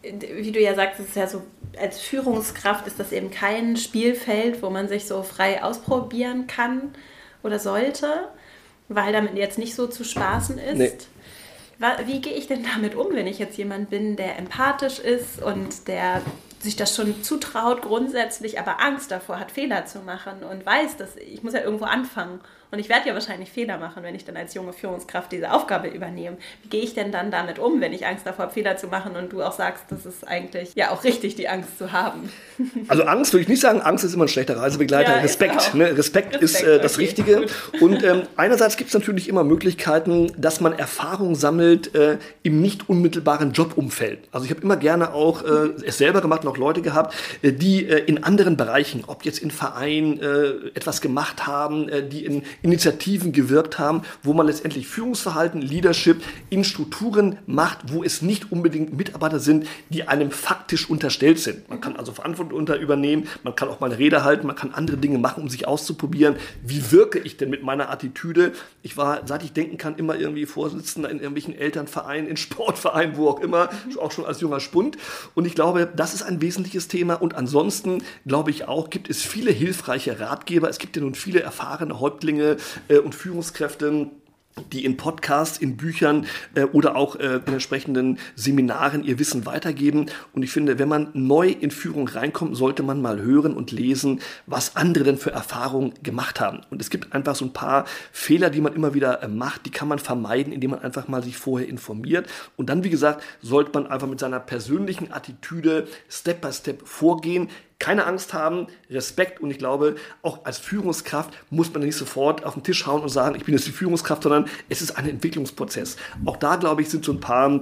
wie du ja sagst, ist ja so, als Führungskraft ist das eben kein Spielfeld, wo man sich so frei ausprobieren kann oder sollte, weil damit jetzt nicht so zu spaßen ist. Nee. Wie gehe ich denn damit um, wenn ich jetzt jemand bin, der empathisch ist und der sich das schon zutraut grundsätzlich, aber Angst davor hat, Fehler zu machen und weiß, dass ich muss ja irgendwo anfangen und ich werde ja wahrscheinlich Fehler machen, wenn ich dann als junge Führungskraft diese Aufgabe übernehme. Wie gehe ich denn dann damit um, wenn ich Angst davor habe, Fehler zu machen und du auch sagst, das ist eigentlich ja auch richtig, die Angst zu haben? Also Angst würde ich nicht sagen, Angst ist immer ein schlechter Reisebegleiter. Ja, Respekt, ne? Respekt, Respekt, ist äh, das okay. Richtige. Und ähm, einerseits gibt es natürlich immer Möglichkeiten, dass man Erfahrung sammelt äh, im nicht unmittelbaren Jobumfeld. Also ich habe immer gerne auch äh, es selber gemacht und auch Leute gehabt, äh, die äh, in anderen Bereichen, ob jetzt in Vereinen äh, etwas gemacht haben, die in Initiativen gewirkt haben, wo man letztendlich Führungsverhalten, Leadership in Strukturen macht, wo es nicht unbedingt Mitarbeiter sind, die einem faktisch unterstellt sind. Man kann also Verantwortung unter übernehmen, man kann auch mal eine Rede halten, man kann andere Dinge machen, um sich auszuprobieren. Wie wirke ich denn mit meiner Attitüde? Ich war, seit ich denken kann, immer irgendwie Vorsitzender in irgendwelchen Elternvereinen, in Sportvereinen, wo auch immer, auch schon als junger Spund. Und ich glaube, das ist ein wesentliches Thema. Und ansonsten, glaube ich auch, gibt es viele hilfreiche Ratgeber. Es gibt ja nun viele erfahrene Häuptlinge, äh, und Führungskräfte die in Podcasts, in Büchern äh, oder auch äh, in entsprechenden Seminaren ihr Wissen weitergeben. Und ich finde, wenn man neu in Führung reinkommt, sollte man mal hören und lesen, was andere denn für Erfahrungen gemacht haben. Und es gibt einfach so ein paar Fehler, die man immer wieder äh, macht, die kann man vermeiden, indem man einfach mal sich vorher informiert. Und dann, wie gesagt, sollte man einfach mit seiner persönlichen Attitüde Step by Step vorgehen keine Angst haben, Respekt und ich glaube, auch als Führungskraft muss man nicht sofort auf den Tisch hauen und sagen, ich bin jetzt die Führungskraft, sondern es ist ein Entwicklungsprozess. Auch da, glaube ich, sind so ein paar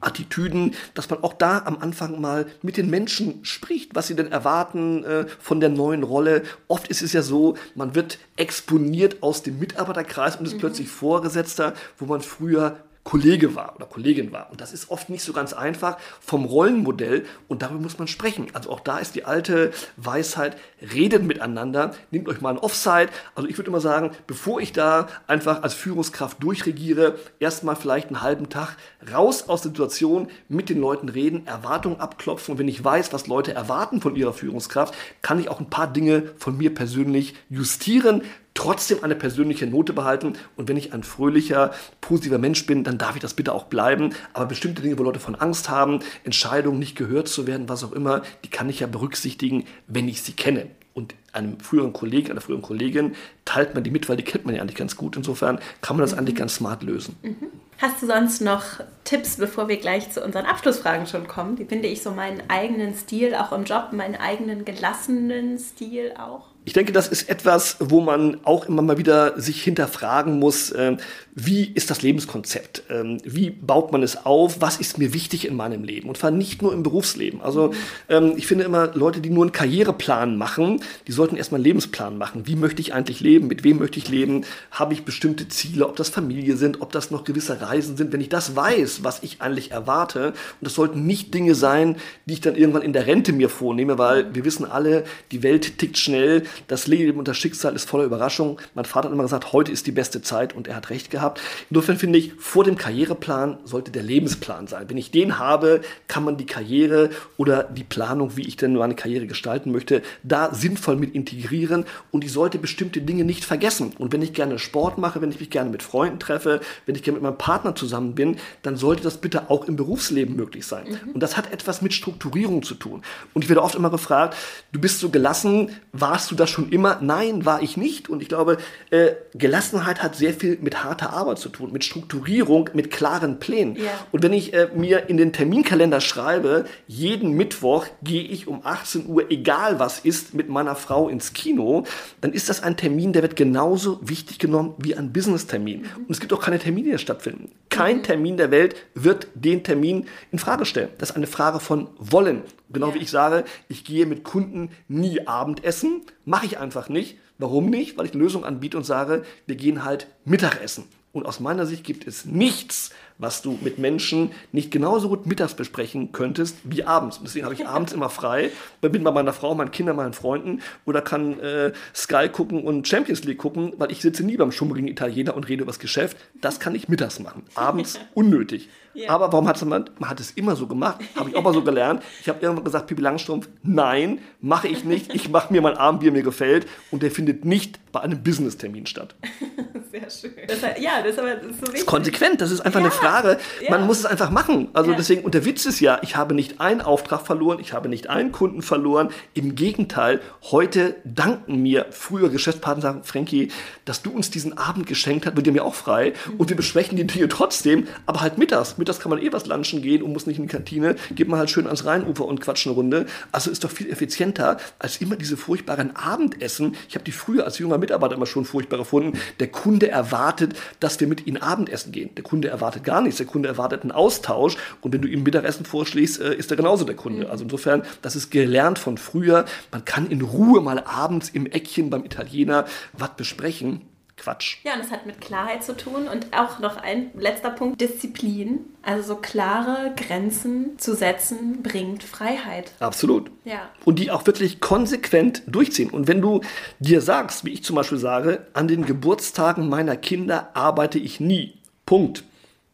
Attitüden, dass man auch da am Anfang mal mit den Menschen spricht, was sie denn erwarten äh, von der neuen Rolle. Oft ist es ja so, man wird exponiert aus dem Mitarbeiterkreis und ist mhm. plötzlich Vorgesetzter, wo man früher Kollege war oder Kollegin war. Und das ist oft nicht so ganz einfach vom Rollenmodell und darüber muss man sprechen. Also auch da ist die alte Weisheit, redet miteinander, nehmt euch mal ein Offside. Also ich würde immer sagen, bevor ich da einfach als Führungskraft durchregiere, erstmal vielleicht einen halben Tag raus aus der Situation, mit den Leuten reden, Erwartungen abklopfen. Und wenn ich weiß, was Leute erwarten von ihrer Führungskraft, kann ich auch ein paar Dinge von mir persönlich justieren, trotzdem eine persönliche Note behalten. Und wenn ich ein fröhlicher, positiver Mensch bin, dann darf ich das bitte auch bleiben. Aber bestimmte Dinge, wo Leute von Angst haben, Entscheidungen nicht gehört zu werden, was auch immer, die kann ich ja berücksichtigen, wenn ich sie kenne. Und einem früheren Kollegen, einer früheren Kollegin teilt man die mit, weil die kennt man ja eigentlich ganz gut. Insofern kann man das mhm. eigentlich ganz smart lösen. Mhm. Hast du sonst noch Tipps, bevor wir gleich zu unseren Abschlussfragen schon kommen? Wie finde ich so meinen eigenen Stil, auch im Job, meinen eigenen gelassenen Stil auch? Ich denke, das ist etwas, wo man auch immer mal wieder sich hinterfragen muss, äh, wie ist das Lebenskonzept? Ähm, wie baut man es auf? Was ist mir wichtig in meinem Leben? Und zwar nicht nur im Berufsleben. Also ähm, ich finde immer, Leute, die nur einen Karriereplan machen, die sollten erstmal einen Lebensplan machen. Wie möchte ich eigentlich leben? Mit wem möchte ich leben? Habe ich bestimmte Ziele? Ob das Familie sind? Ob das noch gewisse Reisen sind? Wenn ich das weiß, was ich eigentlich erwarte, und das sollten nicht Dinge sein, die ich dann irgendwann in der Rente mir vornehme, weil wir wissen alle, die Welt tickt schnell, das Leben und das Schicksal ist voller Überraschung. Mein Vater hat immer gesagt, heute ist die beste Zeit und er hat recht gehabt gehabt. Insofern finde ich, vor dem Karriereplan sollte der Lebensplan sein. Wenn ich den habe, kann man die Karriere oder die Planung, wie ich denn meine Karriere gestalten möchte, da sinnvoll mit integrieren und ich sollte bestimmte Dinge nicht vergessen. Und wenn ich gerne Sport mache, wenn ich mich gerne mit Freunden treffe, wenn ich gerne mit meinem Partner zusammen bin, dann sollte das bitte auch im Berufsleben möglich sein. Mhm. Und das hat etwas mit Strukturierung zu tun. Und ich werde oft immer gefragt, du bist so gelassen, warst du das schon immer? Nein, war ich nicht. Und ich glaube, äh, Gelassenheit hat sehr viel mit harter Arbeit Arbeit zu tun, mit Strukturierung, mit klaren Plänen. Ja. Und wenn ich äh, mir in den Terminkalender schreibe, jeden Mittwoch gehe ich um 18 Uhr, egal was ist, mit meiner Frau ins Kino, dann ist das ein Termin, der wird genauso wichtig genommen wie ein Business-Termin. Mhm. Und es gibt auch keine Termine, die stattfinden. Kein mhm. Termin der Welt wird den Termin in Frage stellen. Das ist eine Frage von Wollen. Genau ja. wie ich sage, ich gehe mit Kunden nie Abendessen, mache ich einfach nicht. Warum nicht? Weil ich eine Lösung anbiete und sage, wir gehen halt Mittagessen. Und aus meiner Sicht gibt es nichts, was du mit Menschen nicht genauso gut mittags besprechen könntest wie abends. Deswegen habe ich abends immer frei, bin bei meiner Frau, meinen Kindern, meinen Freunden oder kann äh, Sky gucken und Champions League gucken, weil ich sitze nie beim schummrigen Italiener und rede über das Geschäft. Das kann ich mittags machen. Abends unnötig. Ja. Aber warum hat man, man hat es immer so gemacht, habe ich auch mal so gelernt. Ich habe irgendwann gesagt, Pipi Langstrumpf, nein, mache ich nicht. Ich mache mir mein Abend, wie er mir gefällt und der findet nicht bei einem Business-Termin statt. Sehr schön. Das, ja, das ist aber so wichtig. Das ist konsequent, das ist einfach ja. eine Frage Frage. Ja. Man muss es einfach machen. Also ja. deswegen, und der Witz ist ja, ich habe nicht einen Auftrag verloren, ich habe nicht einen Kunden verloren. Im Gegenteil, heute danken mir frühere Geschäftspartner, sagen, Frankie, dass du uns diesen Abend geschenkt hast, wird dir mir auch frei. Und wir besprechen die Dinge trotzdem, aber halt mittags. Mittags kann man eh was lunchen gehen und muss nicht in die Kantine. Geht man halt schön ans Rheinufer und quatscht eine Runde. Also ist doch viel effizienter als immer diese furchtbaren Abendessen. Ich habe die früher als junger Mitarbeiter immer schon furchtbar gefunden. Der Kunde erwartet, dass wir mit ihnen Abendessen gehen. Der Kunde erwartet gar gar nichts. Der Kunde erwartet einen Austausch und wenn du ihm Mittagessen vorschlägst, äh, ist er genauso der Kunde. Mhm. Also insofern, das ist gelernt von früher. Man kann in Ruhe mal abends im Eckchen beim Italiener was besprechen. Quatsch. Ja, und das hat mit Klarheit zu tun und auch noch ein letzter Punkt, Disziplin. Also so klare Grenzen zu setzen, bringt Freiheit. Absolut. Ja. Und die auch wirklich konsequent durchziehen. Und wenn du dir sagst, wie ich zum Beispiel sage, an den Geburtstagen meiner Kinder arbeite ich nie. Punkt.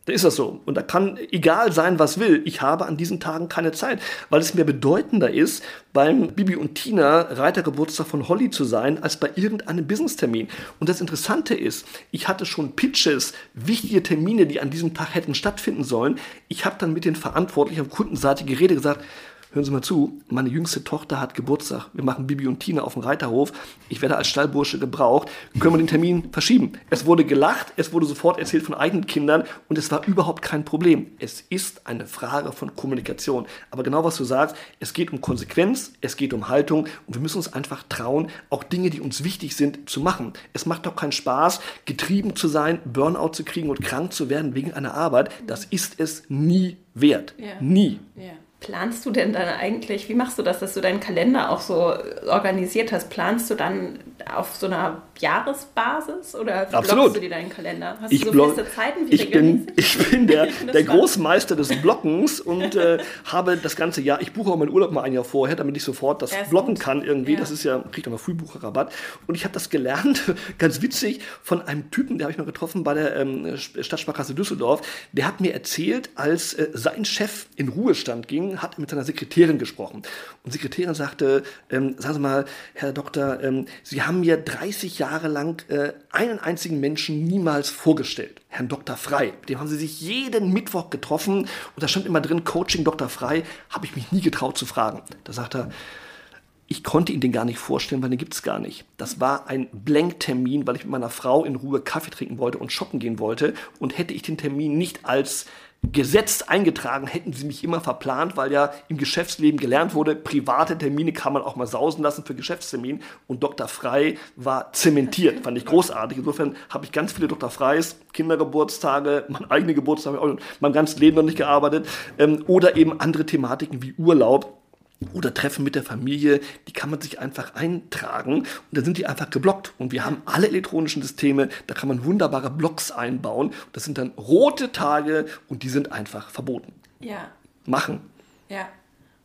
Da ist das so. Und da kann egal sein, was will. Ich habe an diesen Tagen keine Zeit, weil es mir bedeutender ist, beim Bibi und Tina Reitergeburtstag von Holly zu sein, als bei irgendeinem Business-Termin. Und das Interessante ist, ich hatte schon Pitches, wichtige Termine, die an diesem Tag hätten stattfinden sollen. Ich habe dann mit den Verantwortlichen auf Kundenseite geredet, gesagt, hören Sie mal zu, meine jüngste Tochter hat Geburtstag. Wir machen Bibi und Tina auf dem Reiterhof. Ich werde als Stallbursche gebraucht. Können wir den Termin verschieben? Es wurde gelacht, es wurde sofort erzählt von eigenen Kindern und es war überhaupt kein Problem. Es ist eine Frage von Kommunikation. Aber genau was du sagst, es geht um Konsequenz, es geht um Haltung und wir müssen uns einfach trauen, auch Dinge, die uns wichtig sind, zu machen. Es macht doch keinen Spaß, getrieben zu sein, Burnout zu kriegen und krank zu werden wegen einer Arbeit. Das ist es nie wert. Ja. Nie. Ja planst du denn dann eigentlich, wie machst du das, dass du deinen Kalender auch so organisiert hast? Planst du dann auf so einer Jahresbasis oder Absolut. du dir deinen Kalender? Hast ich du so feste Zeiten? Wie ich, bin, ich bin der, der Großmeister des Blockens und äh, habe das ganze Jahr, ich buche auch meinen Urlaub mal ein Jahr vorher, damit ich sofort das blocken gut. kann irgendwie. Ja. Das ist ja, kriegt man Frühbucherrabatt. Und ich habe das gelernt, ganz witzig, von einem Typen, der habe ich noch getroffen bei der ähm, Stadtsparkasse Düsseldorf. Der hat mir erzählt, als äh, sein Chef in Ruhestand ging, hat mit seiner Sekretärin gesprochen. Und die Sekretärin sagte, ähm, sagen Sie mal, Herr Doktor, ähm, Sie haben mir 30 Jahre lang äh, einen einzigen Menschen niemals vorgestellt. Herrn Dr. Frei. Mit dem haben Sie sich jeden Mittwoch getroffen. Und da stand immer drin, Coaching Dr. Frei. Habe ich mich nie getraut zu fragen. Da sagt er, ich konnte ihn den gar nicht vorstellen, weil den gibt es gar nicht. Das war ein Blanktermin, weil ich mit meiner Frau in Ruhe Kaffee trinken wollte und shoppen gehen wollte. Und hätte ich den Termin nicht als Gesetz eingetragen, hätten sie mich immer verplant, weil ja im Geschäftsleben gelernt wurde, private Termine kann man auch mal sausen lassen für Geschäftstermin. Und Dr. Frei war zementiert, fand ich großartig. Insofern habe ich ganz viele Dr. Freis, Kindergeburtstage, mein eigene Geburtstag, mein ganzes Leben noch nicht gearbeitet. Ähm, oder eben andere Thematiken wie Urlaub oder Treffen mit der Familie, die kann man sich einfach eintragen und dann sind die einfach geblockt. Und wir haben alle elektronischen Systeme, da kann man wunderbare Blocks einbauen. Das sind dann rote Tage und die sind einfach verboten. Ja. Machen. Ja.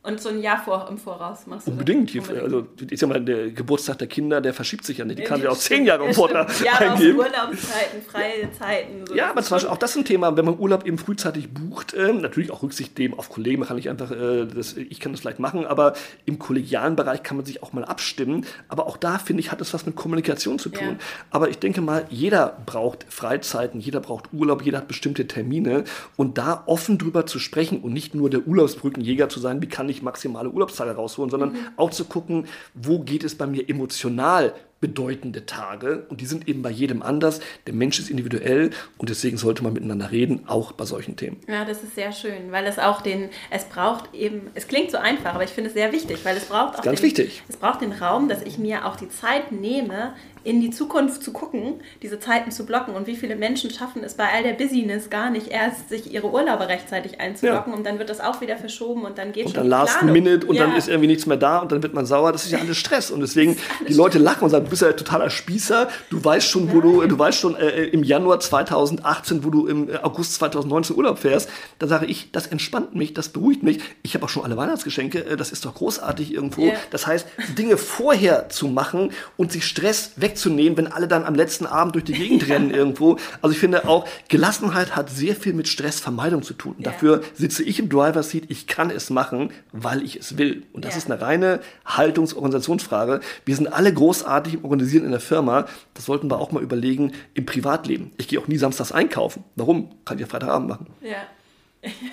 Und so ein Jahr vor, im Voraus machst du Unbedingt. Das? Unbedingt. Also, ich sag mal, der Geburtstag der Kinder, der verschiebt sich ja nicht. Die kann ja auch zehn Jahre im Voraus ja, eingeben. Urlaubszeiten, freie Zeiten. So ja, aber zum Beispiel auch das ist ein Thema, wenn man Urlaub eben frühzeitig bucht, äh, natürlich auch Rücksicht nehmen auf Kollegen, kann nicht einfach, äh, das, ich kann das vielleicht machen, aber im kollegialen Bereich kann man sich auch mal abstimmen. Aber auch da, finde ich, hat es was mit Kommunikation zu tun. Ja. Aber ich denke mal, jeder braucht Freizeiten, jeder braucht Urlaub, jeder hat bestimmte Termine. Und da offen drüber zu sprechen und nicht nur der Urlaubsbrückenjäger zu sein, wie kann ich maximale Urlaubs Urlaubstage rausholen, sondern mhm. auch zu gucken, wo geht es bei mir emotional bedeutende Tage und die sind eben bei jedem anders. Der Mensch ist individuell und deswegen sollte man miteinander reden, auch bei solchen Themen. Ja, das ist sehr schön, weil es auch den, es braucht eben, es klingt so einfach, aber ich finde es sehr wichtig, weil es braucht auch ganz den, wichtig. Es braucht den Raum, dass ich mir auch die Zeit nehme, in die Zukunft zu gucken, diese Zeiten zu blocken und wie viele Menschen schaffen es bei all der Busyness gar nicht erst, sich ihre Urlaube rechtzeitig einzublocken ja. und dann wird das auch wieder verschoben und dann geht und schon dann last Planung. minute und ja. dann ist irgendwie nichts mehr da und dann wird man sauer. Das ist ja alles Stress und deswegen die Leute lachen und sagen, du bist ja ein totaler Spießer. Du weißt schon, wo du, du weißt schon äh, im Januar 2018, wo du im August 2019 Urlaub fährst. Da sage ich, das entspannt mich, das beruhigt mich. Ich habe auch schon alle Weihnachtsgeschenke. Äh, das ist doch großartig irgendwo. Yeah. Das heißt, Dinge vorher zu machen und sich Stress wegzunehmen wegzunehmen, wenn alle dann am letzten Abend durch die Gegend rennen irgendwo. Also ich finde auch, Gelassenheit hat sehr viel mit Stressvermeidung zu tun. Und ja. dafür sitze ich im Driver Seat, ich kann es machen, weil ich es will. Und das ja. ist eine reine Haltungsorganisationsfrage. Wir sind alle großartig im Organisieren in der Firma. Das sollten wir auch mal überlegen im Privatleben. Ich gehe auch nie samstags einkaufen. Warum? Kann ich ja Freitagabend machen. Ja.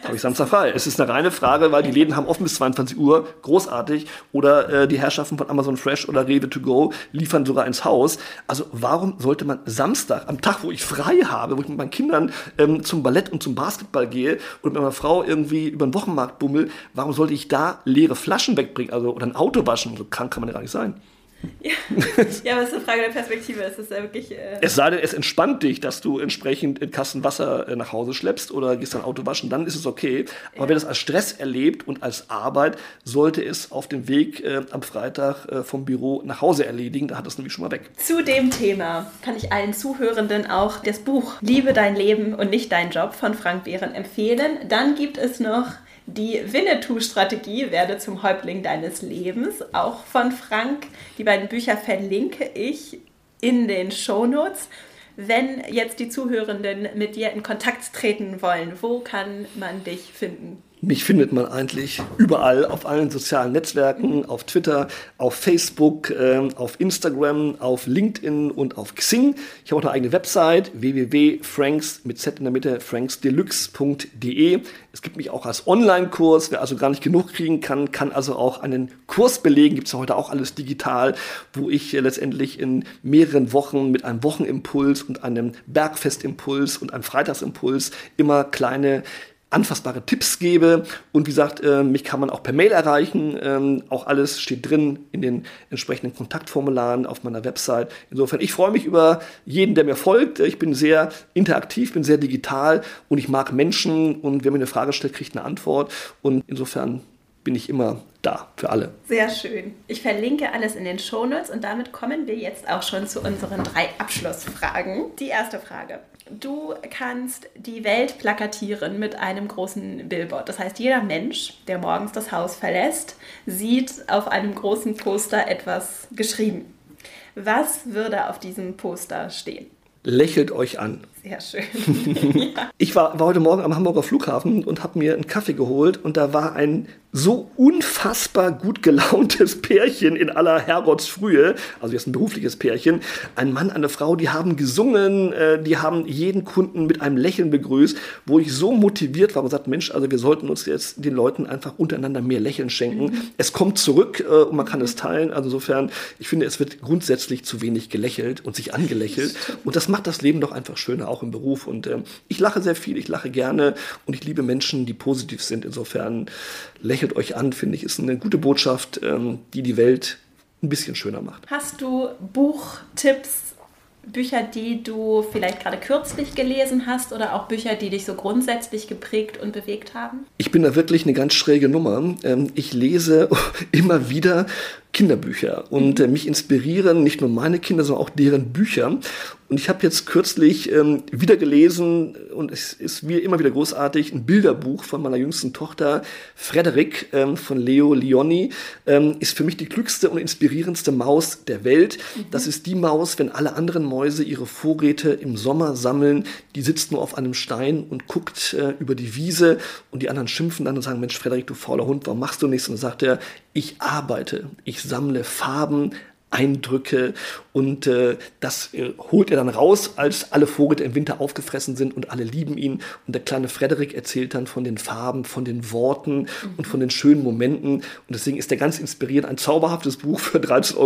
Habe ich Samstag frei. Es ist eine reine Frage, weil die Läden haben offen bis 22 Uhr, großartig. Oder äh, die Herrschaften von Amazon Fresh oder Rewe to go liefern sogar ins Haus. Also warum sollte man Samstag, am Tag, wo ich frei habe, wo ich mit meinen Kindern ähm, zum Ballett und zum Basketball gehe und mit meiner Frau irgendwie über den Wochenmarkt bummel, warum sollte ich da leere Flaschen wegbringen? Also oder ein Auto waschen? So krank kann man ja gar nicht sein. Ja. ja, aber es ist eine Frage der Perspektive. Es ist ja wirklich. Äh es sei denn, es entspannt dich, dass du entsprechend in Kasten Wasser äh, nach Hause schleppst oder gehst dein Auto waschen, dann ist es okay. Aber ja. wer das als Stress erlebt und als Arbeit, sollte es auf dem Weg äh, am Freitag äh, vom Büro nach Hause erledigen. Da hat es nämlich schon mal weg. Zu dem Thema kann ich allen Zuhörenden auch das Buch Liebe dein Leben und nicht dein Job von Frank Behren empfehlen. Dann gibt es noch die Winnetou-Strategie werde zum Häuptling deines Lebens, auch von Frank. Die beiden Bücher verlinke ich in den Shownotes. Wenn jetzt die Zuhörenden mit dir in Kontakt treten wollen, wo kann man dich finden? Mich findet man eigentlich überall, auf allen sozialen Netzwerken, auf Twitter, auf Facebook, äh, auf Instagram, auf LinkedIn und auf Xing. Ich habe auch eine eigene Website, www.franks mit Z in der Mitte, franksdeluxe.de. Es gibt mich auch als Online-Kurs, wer also gar nicht genug kriegen kann, kann also auch einen Kurs belegen. Gibt es ja heute auch alles digital, wo ich äh, letztendlich in mehreren Wochen mit einem Wochenimpuls und einem Bergfestimpuls und einem Freitagsimpuls immer kleine anfassbare Tipps gebe. Und wie gesagt, äh, mich kann man auch per Mail erreichen. Ähm, auch alles steht drin in den entsprechenden Kontaktformularen auf meiner Website. Insofern, ich freue mich über jeden, der mir folgt. Ich bin sehr interaktiv, bin sehr digital und ich mag Menschen. Und wer mir eine Frage stellt, kriegt eine Antwort. Und insofern bin ich immer da für alle. Sehr schön. Ich verlinke alles in den Shownotes und damit kommen wir jetzt auch schon zu unseren drei Abschlussfragen. Die erste Frage. Du kannst die Welt plakatieren mit einem großen Billboard. Das heißt, jeder Mensch, der morgens das Haus verlässt, sieht auf einem großen Poster etwas geschrieben. Was würde auf diesem Poster stehen? Lächelt euch an. Sehr schön. ja. Ich war, war heute Morgen am Hamburger Flughafen und habe mir einen Kaffee geholt und da war ein so unfassbar gut gelauntes Pärchen in aller Herrgottsfrühe, also jetzt ein berufliches Pärchen, ein Mann, eine Frau, die haben gesungen, äh, die haben jeden Kunden mit einem Lächeln begrüßt, wo ich so motiviert war und gesagt, Mensch, also wir sollten uns jetzt den Leuten einfach untereinander mehr Lächeln schenken. Mhm. Es kommt zurück äh, und man kann es teilen. Also insofern, ich finde, es wird grundsätzlich zu wenig gelächelt und sich angelächelt und das macht das Leben doch einfach schöner auch im Beruf. Und äh, ich lache sehr viel, ich lache gerne und ich liebe Menschen, die positiv sind. Insofern lächelt euch an, finde ich, ist eine gute Botschaft, ähm, die die Welt ein bisschen schöner macht. Hast du Buchtipps Bücher, die du vielleicht gerade kürzlich gelesen hast oder auch Bücher, die dich so grundsätzlich geprägt und bewegt haben? Ich bin da wirklich eine ganz schräge Nummer. Ähm, ich lese immer wieder Kinderbücher und äh, mich inspirieren nicht nur meine Kinder, sondern auch deren Bücher. Und ich habe jetzt kürzlich ähm, wieder gelesen und es ist wie immer wieder großartig, ein Bilderbuch von meiner jüngsten Tochter, Frederik ähm, von Leo Leoni, ähm, ist für mich die klügste und inspirierendste Maus der Welt. Mhm. Das ist die Maus, wenn alle anderen Mäuse ihre Vorräte im Sommer sammeln, die sitzt nur auf einem Stein und guckt äh, über die Wiese und die anderen schimpfen dann und sagen, Mensch, Frederik, du fauler Hund, warum machst du nichts? Und dann sagt er, ich arbeite, ich sammle Farben, Eindrücke und äh, das äh, holt er dann raus, als alle Vorräte im Winter aufgefressen sind und alle lieben ihn. Und der kleine Frederik erzählt dann von den Farben, von den Worten mhm. und von den schönen Momenten. Und deswegen ist er ganz inspiriert. Ein zauberhaftes Buch für 13,99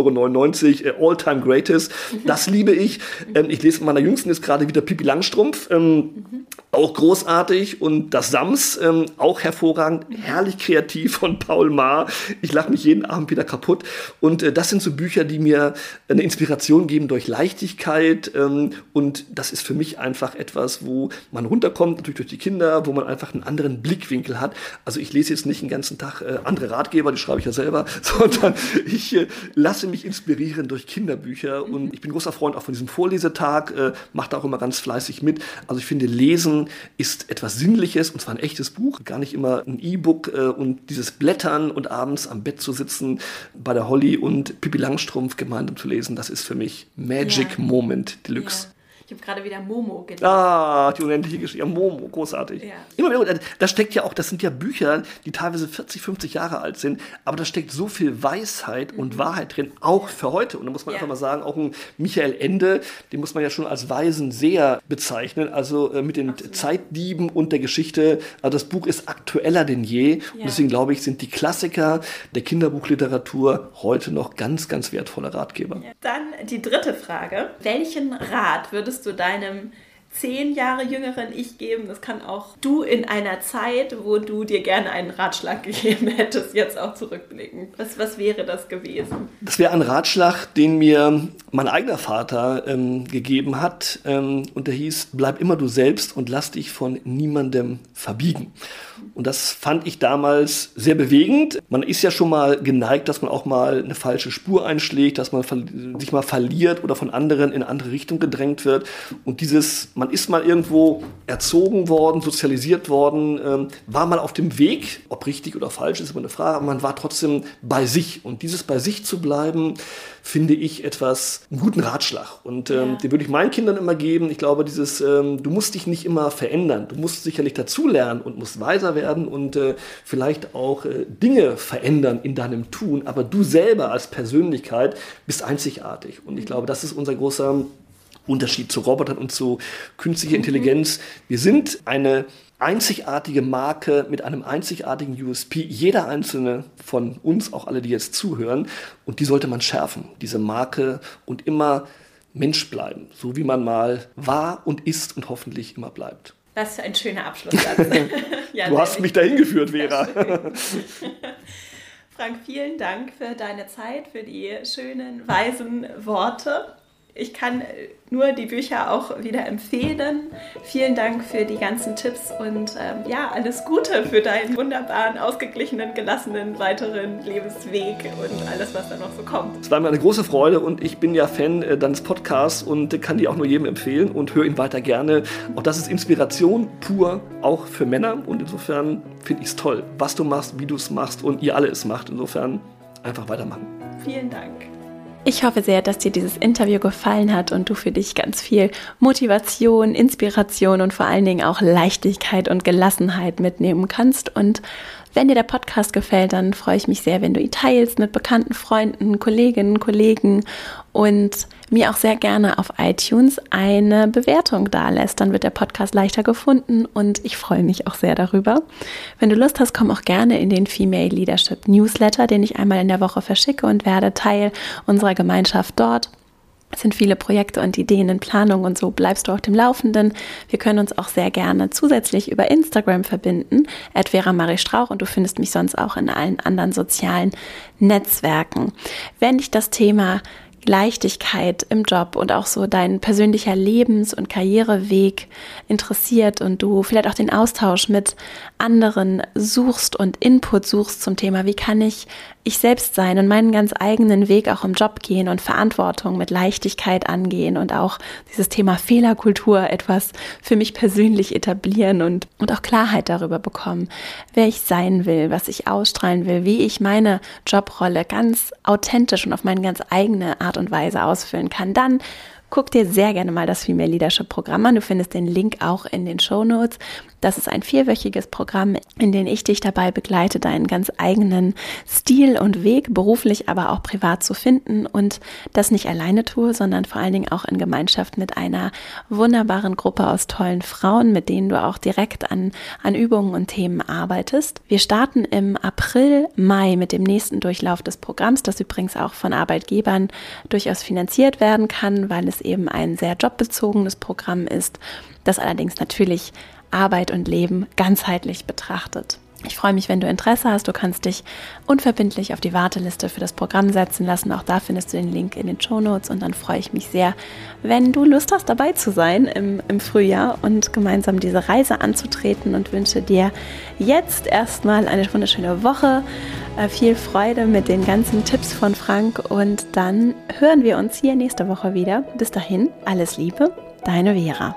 Euro, äh, All-Time Greatest. Das liebe ich. Ähm, ich lese meiner Jüngsten jetzt gerade wieder Pipi Langstrumpf. Ähm, mhm. Auch großartig. Und das Sams, ähm, auch hervorragend. Herrlich kreativ von Paul Maar. Ich lache mich jeden Abend wieder kaputt. Und äh, das sind so Bücher, die mir eine Inspiration geben durch Leichtigkeit. Ähm, und das ist für mich einfach etwas, wo man runterkommt, natürlich durch die Kinder, wo man einfach einen anderen Blickwinkel hat. Also ich lese jetzt nicht den ganzen Tag äh, andere Ratgeber, die schreibe ich ja selber, sondern ich äh, lasse mich inspirieren durch Kinderbücher. Und ich bin großer Freund auch von diesem Vorlesetag, äh, mache da auch immer ganz fleißig mit. Also ich finde, Lesen ist etwas Sinnliches und zwar ein echtes Buch, gar nicht immer ein E-Book. Äh, und dieses Blättern und abends am Bett zu sitzen bei der Holly und Pippi Langstrumpf gemeinsam zu lesen, das ist für mich Magic ja. Moment Deluxe. Ja. Ich habe gerade wieder Momo gelesen. Ah, die unendliche Geschichte. Ja, Momo, großartig. Ja. Immer wieder, da steckt ja auch, das sind ja Bücher, die teilweise 40, 50 Jahre alt sind, aber da steckt so viel Weisheit mhm. und Wahrheit drin, auch für heute. Und da muss man ja. einfach mal sagen, auch ein Michael Ende, den muss man ja schon als Weisen sehr bezeichnen, also äh, mit den Absolut. Zeitdieben und der Geschichte. Also das Buch ist aktueller denn je. Ja. Und deswegen glaube ich, sind die Klassiker der Kinderbuchliteratur heute noch ganz, ganz wertvolle Ratgeber. Dann die dritte Frage. Welchen Rat würdest du deinem zehn Jahre jüngeren Ich geben? Das kann auch du in einer Zeit, wo du dir gerne einen Ratschlag gegeben hättest, jetzt auch zurückblicken. Was, was wäre das gewesen? Das wäre ein Ratschlag, den mir mein eigener Vater ähm, gegeben hat. Ähm, und der hieß, bleib immer du selbst und lass dich von niemandem verbiegen. Und das fand ich damals sehr bewegend. Man ist ja schon mal geneigt, dass man auch mal eine falsche Spur einschlägt, dass man sich mal verliert oder von anderen in eine andere Richtung gedrängt wird. Und dieses, man ist mal irgendwo erzogen worden, sozialisiert worden, ähm, war mal auf dem Weg, ob richtig oder falsch ist immer eine Frage, aber man war trotzdem bei sich. Und dieses bei sich zu bleiben, finde ich etwas, einen guten Ratschlag. Und ähm, ja. den würde ich meinen Kindern immer geben. Ich glaube, dieses, ähm, du musst dich nicht immer verändern. Du musst sicherlich dazulernen und musst weiser werden und äh, vielleicht auch äh, Dinge verändern in deinem Tun. Aber du selber als Persönlichkeit bist einzigartig. Und ich glaube, das ist unser großer Unterschied zu Robotern und zu künstlicher mhm. Intelligenz. Wir sind eine einzigartige Marke mit einem einzigartigen USP. Jeder einzelne von uns, auch alle, die jetzt zuhören, und die sollte man schärfen, diese Marke und immer Mensch bleiben, so wie man mal war und ist und hoffentlich immer bleibt. Das ist ein schöner Abschlusssatz. ja, du hast mich dahin geführt, Vera. Frank, vielen Dank für deine Zeit, für die schönen, weisen Worte ich kann nur die Bücher auch wieder empfehlen. Vielen Dank für die ganzen Tipps und ähm, ja, alles Gute für deinen wunderbaren, ausgeglichenen, gelassenen weiteren Lebensweg und alles, was da noch so kommt. Es war mir eine große Freude und ich bin ja Fan äh, deines Podcasts und kann die auch nur jedem empfehlen und höre ihn weiter gerne. Auch das ist Inspiration pur, auch für Männer und insofern finde ich es toll, was du machst, wie du es machst und ihr alle es macht. Insofern einfach weitermachen. Vielen Dank. Ich hoffe sehr, dass dir dieses Interview gefallen hat und du für dich ganz viel Motivation, Inspiration und vor allen Dingen auch Leichtigkeit und Gelassenheit mitnehmen kannst. Und wenn dir der Podcast gefällt, dann freue ich mich sehr, wenn du ihn teilst mit bekannten Freunden, Kolleginnen, Kollegen und mir auch sehr gerne auf iTunes eine Bewertung dalässt. Dann wird der Podcast leichter gefunden und ich freue mich auch sehr darüber. Wenn du Lust hast, komm auch gerne in den Female Leadership Newsletter, den ich einmal in der Woche verschicke und werde Teil unserer Gemeinschaft dort. Es sind viele Projekte und Ideen in Planung und so bleibst du auf dem Laufenden. Wir können uns auch sehr gerne zusätzlich über Instagram verbinden, Vera Marie Strauch und du findest mich sonst auch in allen anderen sozialen Netzwerken. Wenn dich das Thema Leichtigkeit im Job und auch so dein persönlicher Lebens- und Karriereweg interessiert und du vielleicht auch den Austausch mit anderen suchst und Input suchst zum Thema, wie kann ich ich selbst sein und meinen ganz eigenen Weg auch im Job gehen und Verantwortung mit Leichtigkeit angehen und auch dieses Thema Fehlerkultur etwas für mich persönlich etablieren und, und auch Klarheit darüber bekommen, wer ich sein will, was ich ausstrahlen will, wie ich meine Jobrolle ganz authentisch und auf meine ganz eigene Art und Weise ausfüllen kann, dann Guck dir sehr gerne mal das Female Leadership Programm an. Du findest den Link auch in den Show Notes. Das ist ein vierwöchiges Programm, in dem ich dich dabei begleite, deinen ganz eigenen Stil und Weg beruflich, aber auch privat zu finden und das nicht alleine tue, sondern vor allen Dingen auch in Gemeinschaft mit einer wunderbaren Gruppe aus tollen Frauen, mit denen du auch direkt an, an Übungen und Themen arbeitest. Wir starten im April, Mai mit dem nächsten Durchlauf des Programms, das übrigens auch von Arbeitgebern durchaus finanziert werden kann, weil es eben ein sehr jobbezogenes Programm ist, das allerdings natürlich Arbeit und Leben ganzheitlich betrachtet. Ich freue mich, wenn du Interesse hast. Du kannst dich unverbindlich auf die Warteliste für das Programm setzen lassen. Auch da findest du den Link in den Show Notes. Und dann freue ich mich sehr, wenn du Lust hast, dabei zu sein im, im Frühjahr und gemeinsam diese Reise anzutreten. Und wünsche dir jetzt erstmal eine wunderschöne Woche. Äh, viel Freude mit den ganzen Tipps von Frank. Und dann hören wir uns hier nächste Woche wieder. Bis dahin, alles Liebe, deine Vera.